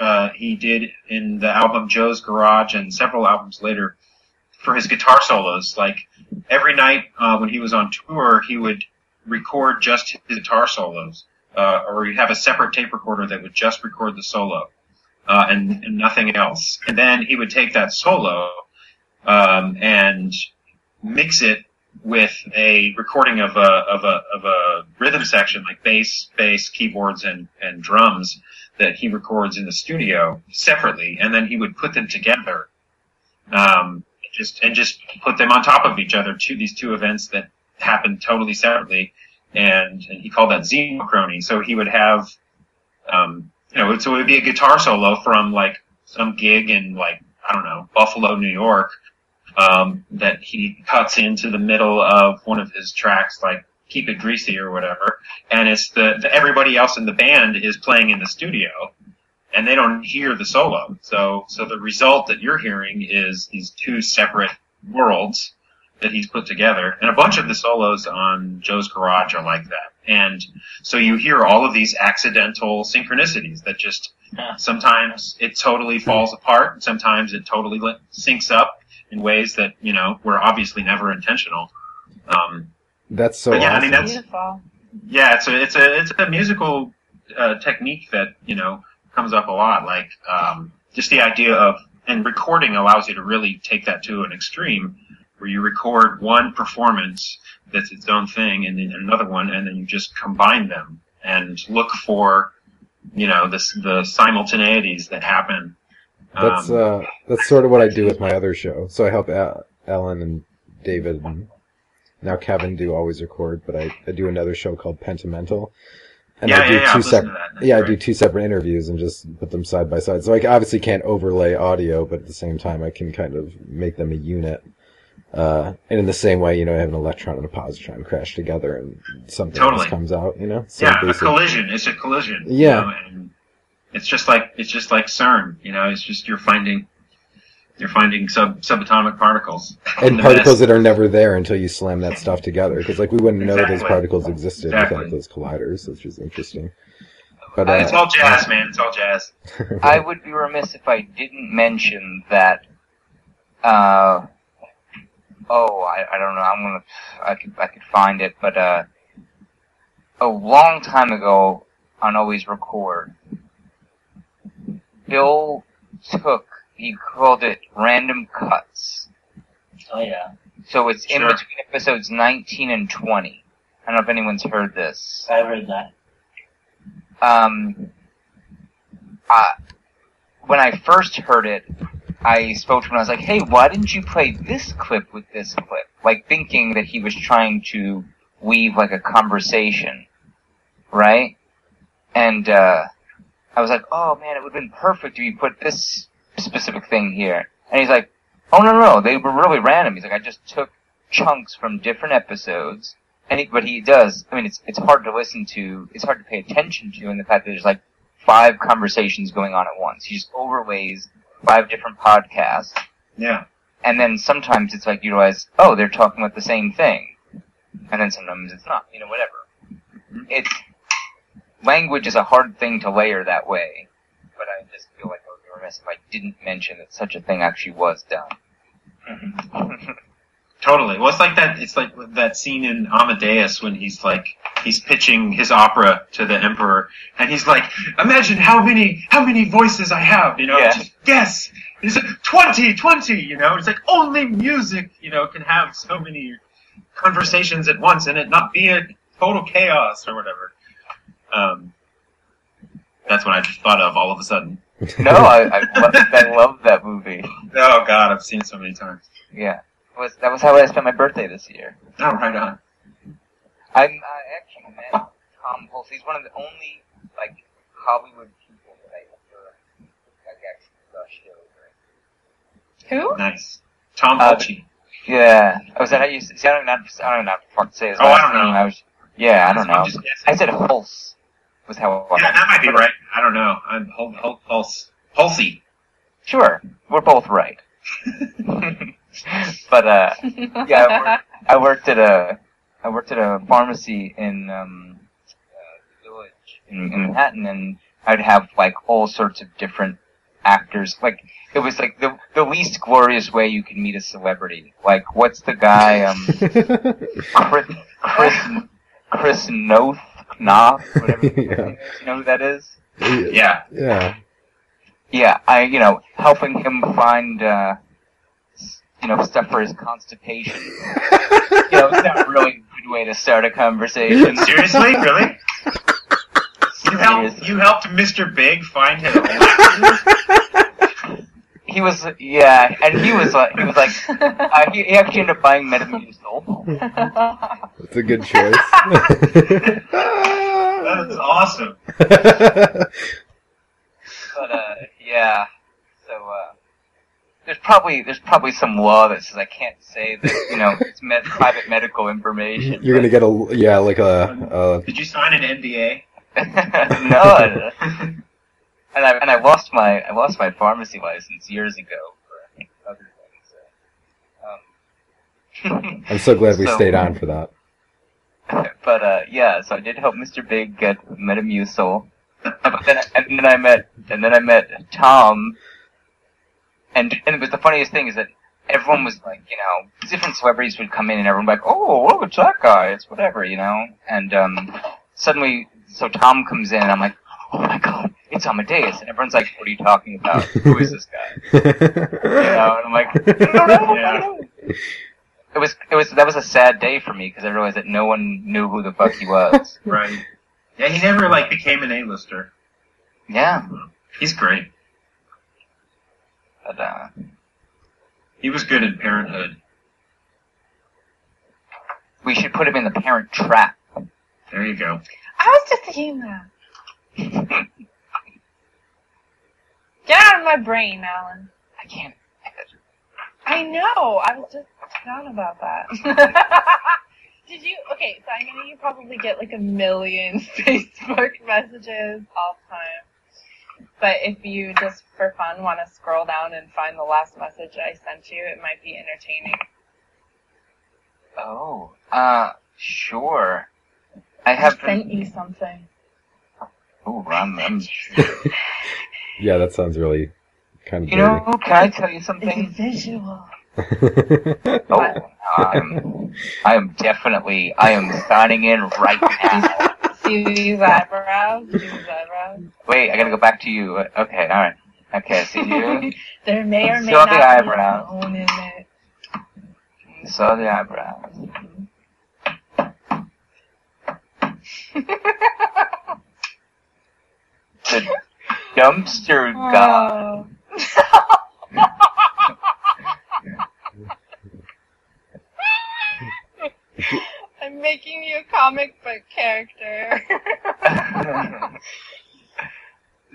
uh, he did in the album Joe's Garage and several albums later for his guitar solos. Like every night uh, when he was on tour, he would record just his guitar solos, uh, or he'd have a separate tape recorder that would just record the solo uh, and, and nothing else. And then he would take that solo um, and mix it with a recording of a of a of a rhythm section like bass, bass, keyboards, and and drums that he records in the studio separately, and then he would put them together, um, just and just put them on top of each other. Two these two events that happened totally separately, and, and he called that xenochrony. So he would have, um, you know, so it would be a guitar solo from like some gig in like I don't know Buffalo, New York, um, that he cuts into the middle of one of his tracks, like "Keep It Greasy" or whatever, and it's the, the everybody else in the band is playing in the studio, and they don't hear the solo. So, so the result that you're hearing is these two separate worlds that he's put together, and a bunch of the solos on Joe's Garage are like that. And so you hear all of these accidental synchronicities that just sometimes it totally falls apart, sometimes it totally syncs up in ways that you know were obviously never intentional. Um, That's so yeah, I mean, that's- Beautiful. yeah, it's a it's a it's a musical uh, technique that you know comes up a lot. Like um, just the idea of and recording allows you to really take that to an extreme, where you record one performance that's its own thing, and then another one, and then you just combine them and look for you know the the simultaneities that happen. That's Um, uh, that's sort of what I do with my other show. So I help Al- Alan and David and now Kevin do always record, but I, I do another show called Pentamental, and yeah, I do yeah, yeah. two to separate. Yeah, I do two separate interviews and just put them side by side. So I obviously can't overlay audio, but at the same time, I can kind of make them a unit. Uh, and in the same way, you know, I have an electron and a positron crash together, and something Totally. else comes out. You know, so yeah, a collision. It's a collision. you Yeah. know, and it's just like it's just like CERN. You know, it's just you're finding you're finding sub subatomic particles and particles mist. that are never there until you slam that stuff together. Because like we wouldn't know those particles existed Exactly. without those colliders, which is interesting. But Uh, It's uh, all jazz, man. It's all jazz. I would be remiss if I didn't mention that. Uh, oh, I, I don't know. I'm gonna. I could I could find it, but uh, a long time ago on Always Record, Bill took. He called it random cuts. Oh yeah. So it's in between episodes 19 and 20. I don't know if anyone's heard this. I heard that. um, uh, when I first heard it, I spoke to him and I was like, hey, why didn't you play this clip with this clip? Like thinking that he was trying to weave like a conversation, right? And, uh, I was like, oh man, it would have been perfect if you put this specific thing here. And he's like, oh no, no, no, they were really random. He's like, I just took chunks from different episodes and he, but he does. I mean, it's it's hard to listen to. It's hard to pay attention to in the fact that there's like five conversations going on at once. He just overlays five different podcasts, Yeah. and then sometimes it's like you realize, oh, they're talking about the same thing, and then sometimes it's not. You know, whatever. Mm-hmm. It's language is a hard thing to layer that way. But I just feel like I would be remiss if I didn't mention that such a thing actually was done. Totally. Well, it's like that. It's like that scene in Amadeus when he's like he's pitching his opera to the emperor, and he's like, "Imagine how many how many voices I have." You know, Yeah. just guess. He's like, 20, 20, You know, it's like only music, you know, can have so many conversations at once and it not be a total chaos or whatever. Um, that's what I just thought of all of a sudden. no, I, I, loved, I loved that movie. Oh God, I've seen it so many times. Yeah. It was, that was how I spent my birthday this year. Oh, right on. I, I actually met Tom Hulce. He's one of the only, like, Hollywood people that I ever, like, actually gushed over. Who? Nice. Tom Uh, Hulce. Yeah. Oh, is that how you say I don't know, I don't know how to say his Oh, I don't know. name. I was, yeah, I don't know. I said Hulse was how I Yeah, that might be right. I don't know. I'm Hul- Hul- Hulse. Hulsey. Sure. We're both right. but, uh, yeah, I worked, I worked at a, I worked at a pharmacy in, um, uh, the village in, in Manhattan, and I'd have like all sorts of different actors. Like it was like the the least glorious way you can meet a celebrity. Like what's the guy, um, Chris Chris Chris Noth Knopf, whatever. Yeah. is. You know who that is? Yeah. Yeah. Yeah, I, you know, helping him find, uh, you know, stuff for his constipation. you know, it's not a really a good way to start a conversation. Seriously? Really? You helped, you helped Mr. Big find his He was, yeah, and he was like, he was like, uh, he, he actually ended up buying Metamucil. That's a good choice. Awesome. But, uh, yeah, so, uh, there's probably, there's probably some law that says I can't say that, you know, it's med- private medical information. You're gonna get a yeah, like a, Did you sign an NDA? no, and I and I lost my I lost my pharmacy license years ago for other things. So, um, a. I'm so glad we So- stayed on for that. but uh, yeah, so I did help Mr. Big get Metamucil, but then and then I met and then I met Tom, and and it was the funniest thing is that everyone was like, you know, different celebrities would come in and everyone would be like, oh, look at that guy, it's whatever, you know, and um, suddenly, so Tom comes in and I'm like, oh my god, it's Amadeus, and everyone's like, what are you talking about? Who is this guy? You know, and I'm like, know, I don't know. It was, it was, that was a sad day for me because I realized that no one knew who the fuck he was. Right. Yeah, he never like became an A-lister. yeah, He's great. but uh, He was good in Parenthood. we should put him in the parent trap. There you go. I was just thinking that. Get out of my brain, Alan. I can't. I know. I was just down about that. Did you? Okay, so I know you probably get like a million Facebook messages all the time. But if you just for fun want to scroll down and find the last message I sent you, it might be entertaining. Oh, uh, sure. I I have sent been. you something. Oh, I'm, I'm, Yeah, that sounds really kind of you know, can I tell you It's something? visual. Oh, I'm, I am definitely, I am signing in right now. See these eyebrows? See these eyebrows? Wait, I gotta go back to you. Okay, alright. Okay, see you. there may or may Saw not the be eyebrows. a in it. Saw the eyebrows. The dumpster oh. god. I'm making you a comic book character.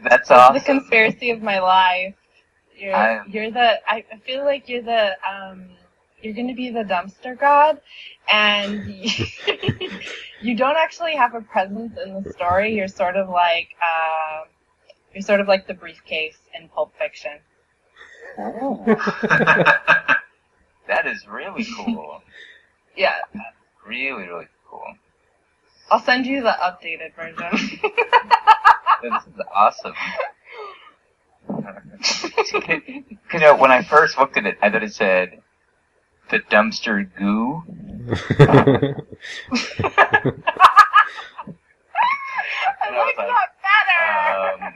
That's awesome. the conspiracy of my life. You're, you're the. I feel like you're the. Um, you're going to be the dumpster god, and you, you don't actually have a presence in the story. You're sort of like. Um, you're sort of like the briefcase in Pulp Fiction. Ooh, that is really cool. Yeah. That's Really, really cool. I'll send you the updated version. This is awesome. you know, when I first looked at it, I thought it said the dumpster goo. I And I was like like, that better. um,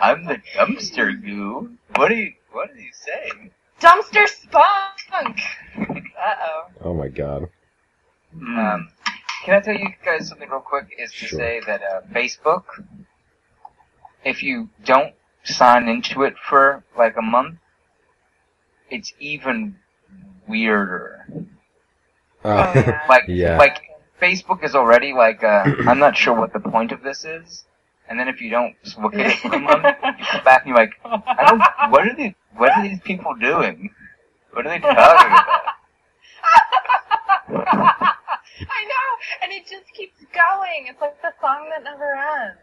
I'm the dumpster goo. What are you? What are you saying? Dumpster spunk. Uh oh. oh my god. Um, can I tell you guys something real quick? Is to Sure. say that uh, Facebook, if you don't sign into it for like a month, it's even weirder. Uh, yeah. Like, Yeah. like Facebook is already like, uh, I'm not sure what the point of this is. And then if you don't look at it for a month, you come back and you're like, I don't. What are these? What are these people doing? What are they talking about? I know, and it just keeps going. It's like the song that never ends.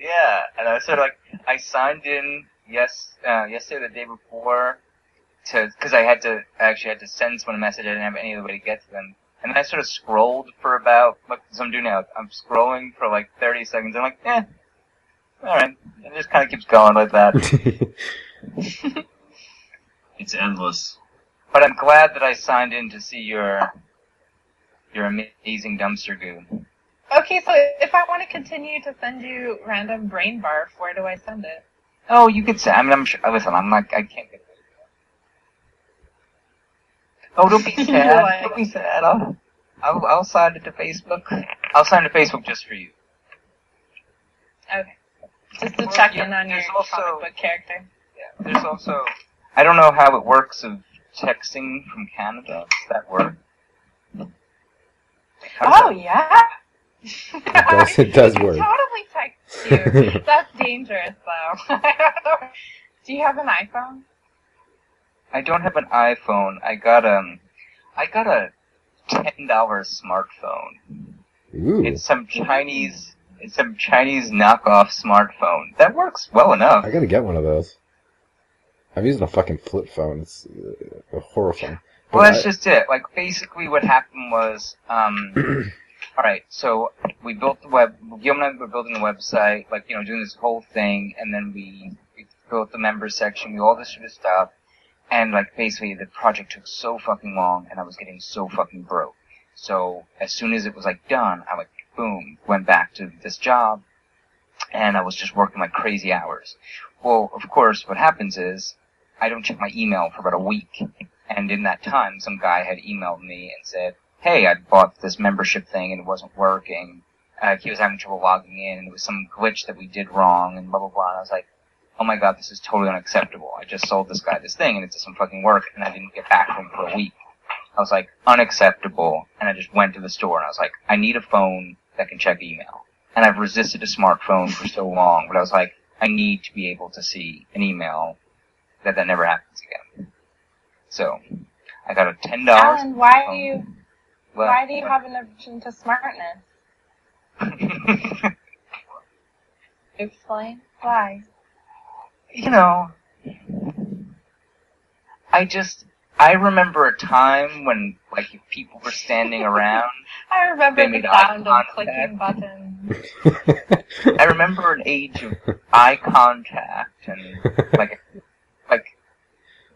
Yeah, and I was sort of like, I signed in yes, uh, yesterday, the day before, to because I had to I actually had to send someone a message. I didn't have any other way to get to them, and then I sort of scrolled for about like as I'm doing now. I'm scrolling for like 30 seconds. I'm like, eh, all right. It just kind of keeps going like that. It's endless. but I'm glad that I signed in to see your your amazing dumpster goo. Okay, so if I want to continue to send you random brain barf, where do I send it? Oh, you could say. I mean, I'm sure. Listen, I'm not. I can't get. Oh, don't be sad. like- don't be sad. I'll, I'll, I'll sign it to Facebook. I'll sign to Facebook just for you. Okay. Just to Well, check yeah, in on your also- comic book character. Yeah. There's also. I don't know how it works of texting from Canada. Does that work? How Oh that- yeah. It does- it does I work. Totally text you. That's dangerous though. Do you have an iPhone? I don't have an iPhone. I got um, I got a ten dollar smartphone. Ooh. It's some Chinese, it's some Chinese knockoff smartphone. That works well enough. I gotta get one of those. I'm using a fucking flip phone. It's uh, horrifying. Well, that's I- just it. Like, basically what happened was, um, alright, so we built the web, Gil and I were building the website, like, you know, doing this whole thing, and then we, we built the members section, we all this sort of stuff, and like, basically the project took so fucking long, and I was getting so fucking broke. So, as soon as it was like done, I like, boom, went back to this job, and I was just working like crazy hours. Well, of course, what happens is, I don't check my email for about a week. And in that time, some guy had emailed me and said, hey, I bought this membership thing and it wasn't working. Uh, he was having trouble logging in and it was some glitch that we did wrong and blah, blah, blah. And I was like, oh my god, this is totally unacceptable. I just sold this guy this thing and it doesn't fucking work and I didn't get back from him for a week. I was like, unacceptable. And I just went to the store and I was like, I need a phone that can check email. And I've resisted a smartphone for so long, but I was like, I need to be able to see an email that that never happens again. So, I got a ten dollars. Alan, why do you why do you have an aversion to smartness? Explain why. You know, I just I remember a time when like if people were standing around. I remember They the made eye sound of contact. clicking buttons. I remember an age of eye contact and like like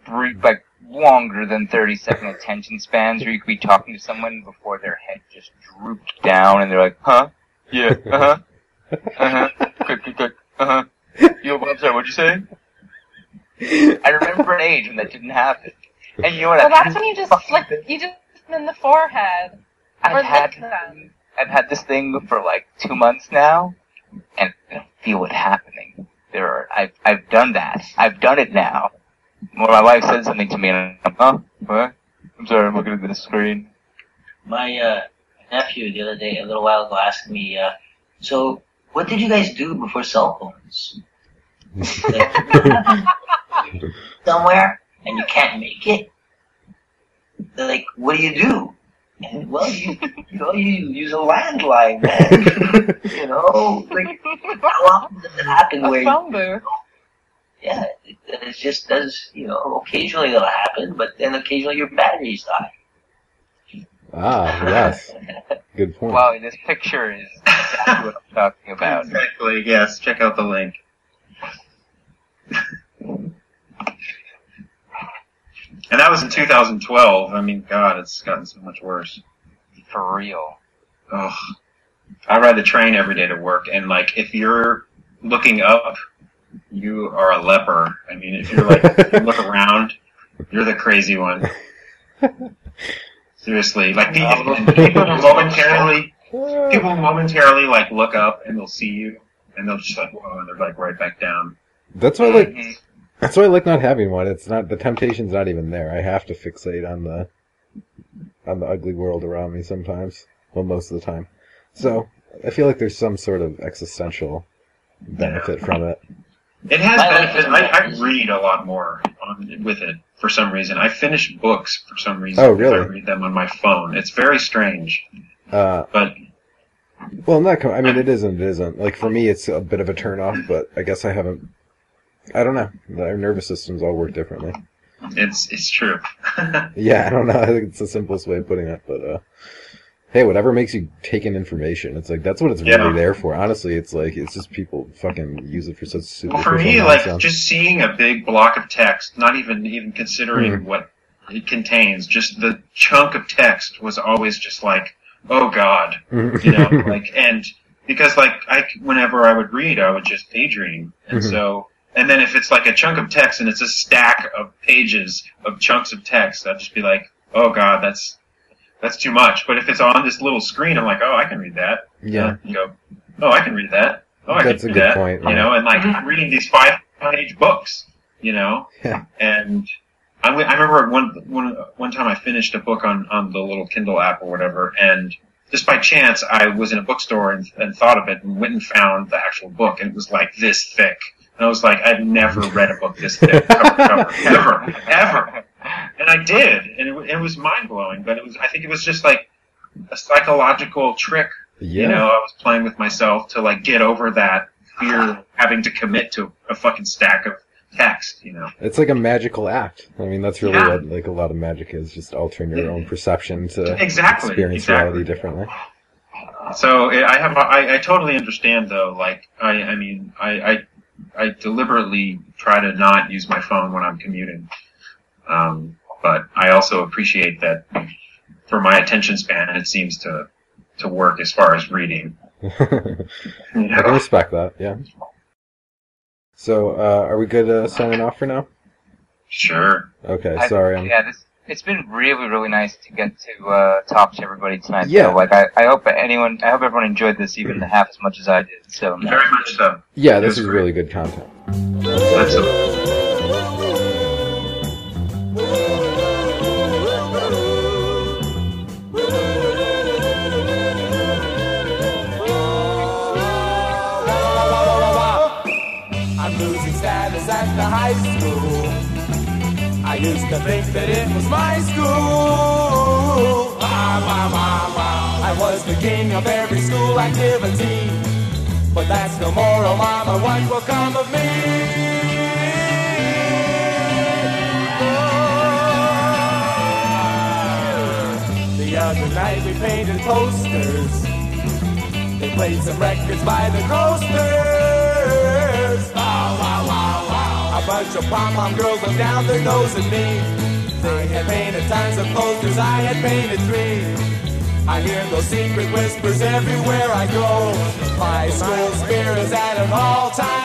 brief, like longer than thirty second attention spans, where you could be talking to someone before their head just drooped down and they're like, huh, yeah, uh huh, uh huh, click, click, click, uh huh. Yo, I'm sorry, what'd you say? I remember an age when that didn't happen. And you know what? Well, I've that's when you just fucking flick. You just in the forehead. I've had them. I've had this thing for like two months now, and I feel it happening. There are I've I've done that. I've done it now. When my wife said something to me, and I'm huh? What? I'm sorry, I'm looking at the screen. My uh, nephew the other day, a little while ago, asked me, uh, "So, what did you guys do before cell phones? Somewhere, and you can't make it. They're like, what do you do? And, well, you, you know, you use a landline, man. you know, like how often does it happen A where? phone booth. Yeah, it, it just does. You know, occasionally it'll happen, but then occasionally your batteries die. Ah, yes. Good point. Wow, this picture is exactly what I'm talking about. Exactly. Yes. Check out the link. and that was in 2012. I mean, God, it's gotten so much worse. For real. Ugh. I ride the train every day to work, and like, if you're looking up, you are a leper. I mean, if you're like, if you look around, you're the crazy one. Seriously, like the, people momentarily, people momentarily like look up and they'll see you, and they'll just like, whoa, and they're like right back down. That's why I like Mhm. that's why I like not having one. It's not the temptation's not even there. I have to fixate on the on the ugly world around me sometimes. Well most of the time. So I feel like there's some sort of existential benefit from it. It has My benefits. I, I read a lot more on, with it for some reason. I finish books for some reason. Oh, really? I read them on my phone. It's very strange, Uh but well not com- I mean it isn't it isn't. Like for me it's a bit of a turn off, but I guess I haven't I don't know. Our nervous systems all work differently. it's it's true. Yeah, I don't know. I think it's the simplest way of putting it, but uh hey, whatever makes you take in information, it's like that's what it's Yeah. really there for. Honestly, it's like it's just people fucking use it for such super Well, for me, like just seeing a big block of text, not even even considering Hmm. what it contains, just the chunk of text was always just like, oh god, you know, like and because like I whenever I would read, I would just daydream, and Mhm. so and then if it's like a chunk of text and it's a stack of pages of chunks of text, I'd just be like, oh god, that's that's too much. But if it's on this little screen, I'm like, oh, I can read that. yeah. Uh, you go, oh, I can read that. Oh, I That's can a good that. point, You yeah. know, and like I'm reading these five page books. You know, Yeah. and I, I remember one one one time I finished a book on on the little Kindle app or whatever, and just by chance I was in a bookstore and, and thought of it and went and found the actual book, and it was like this thick. And I was like, I've never read a book this thick, cover cover, ever, ever. And I did, and it, it was mind blowing. But it was, I think it was just like a psychological trick Yeah. you know, I was playing with myself to like get over that fear of having to commit to a fucking stack of text, you know. It's like a magical act. I mean, that's really Yeah. what like a lot of magic is, just altering your own perception to Exactly, experience exactly. reality differently. So I I have, I, I totally understand though. Like, I, I mean, I, I, I deliberately try to not use my phone when I'm commuting. Um, but I also appreciate that for my attention span, it seems to, to work as far as reading. I can respect that, yeah. So, uh, are we good uh, signing off for now? Sure. Okay, I- sorry. I'm, Yeah, this it's been really really nice to get to uh, talk to everybody tonight. Yeah. though. like I, I hope anyone I hope everyone enjoyed this even half as much as I did. So Very much so. yeah, this was is great. really good content. Absolutely. School. I used to think that it was my school. Wah. I was the king of every school activity. But that's no more, oh mama, what will come of me? Oh. The other night we painted posters. They played some records by the coasters. A bunch of pom-pom girls looked down their nose at me. They had painted tons of posters, I had painted three. I hear those secret whispers everywhere I go. My school spirit is at an all-time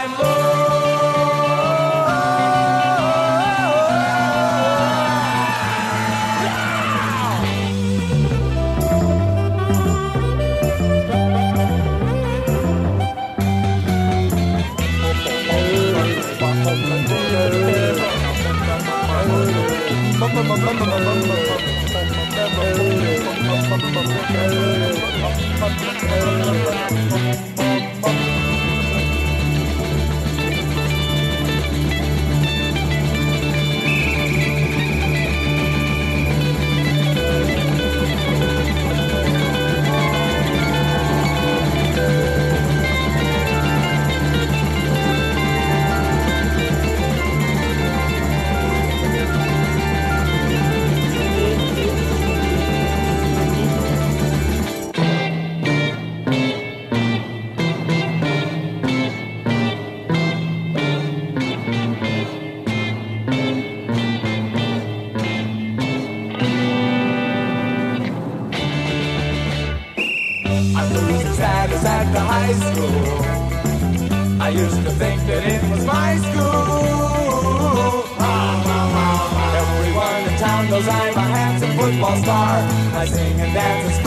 Sing and dance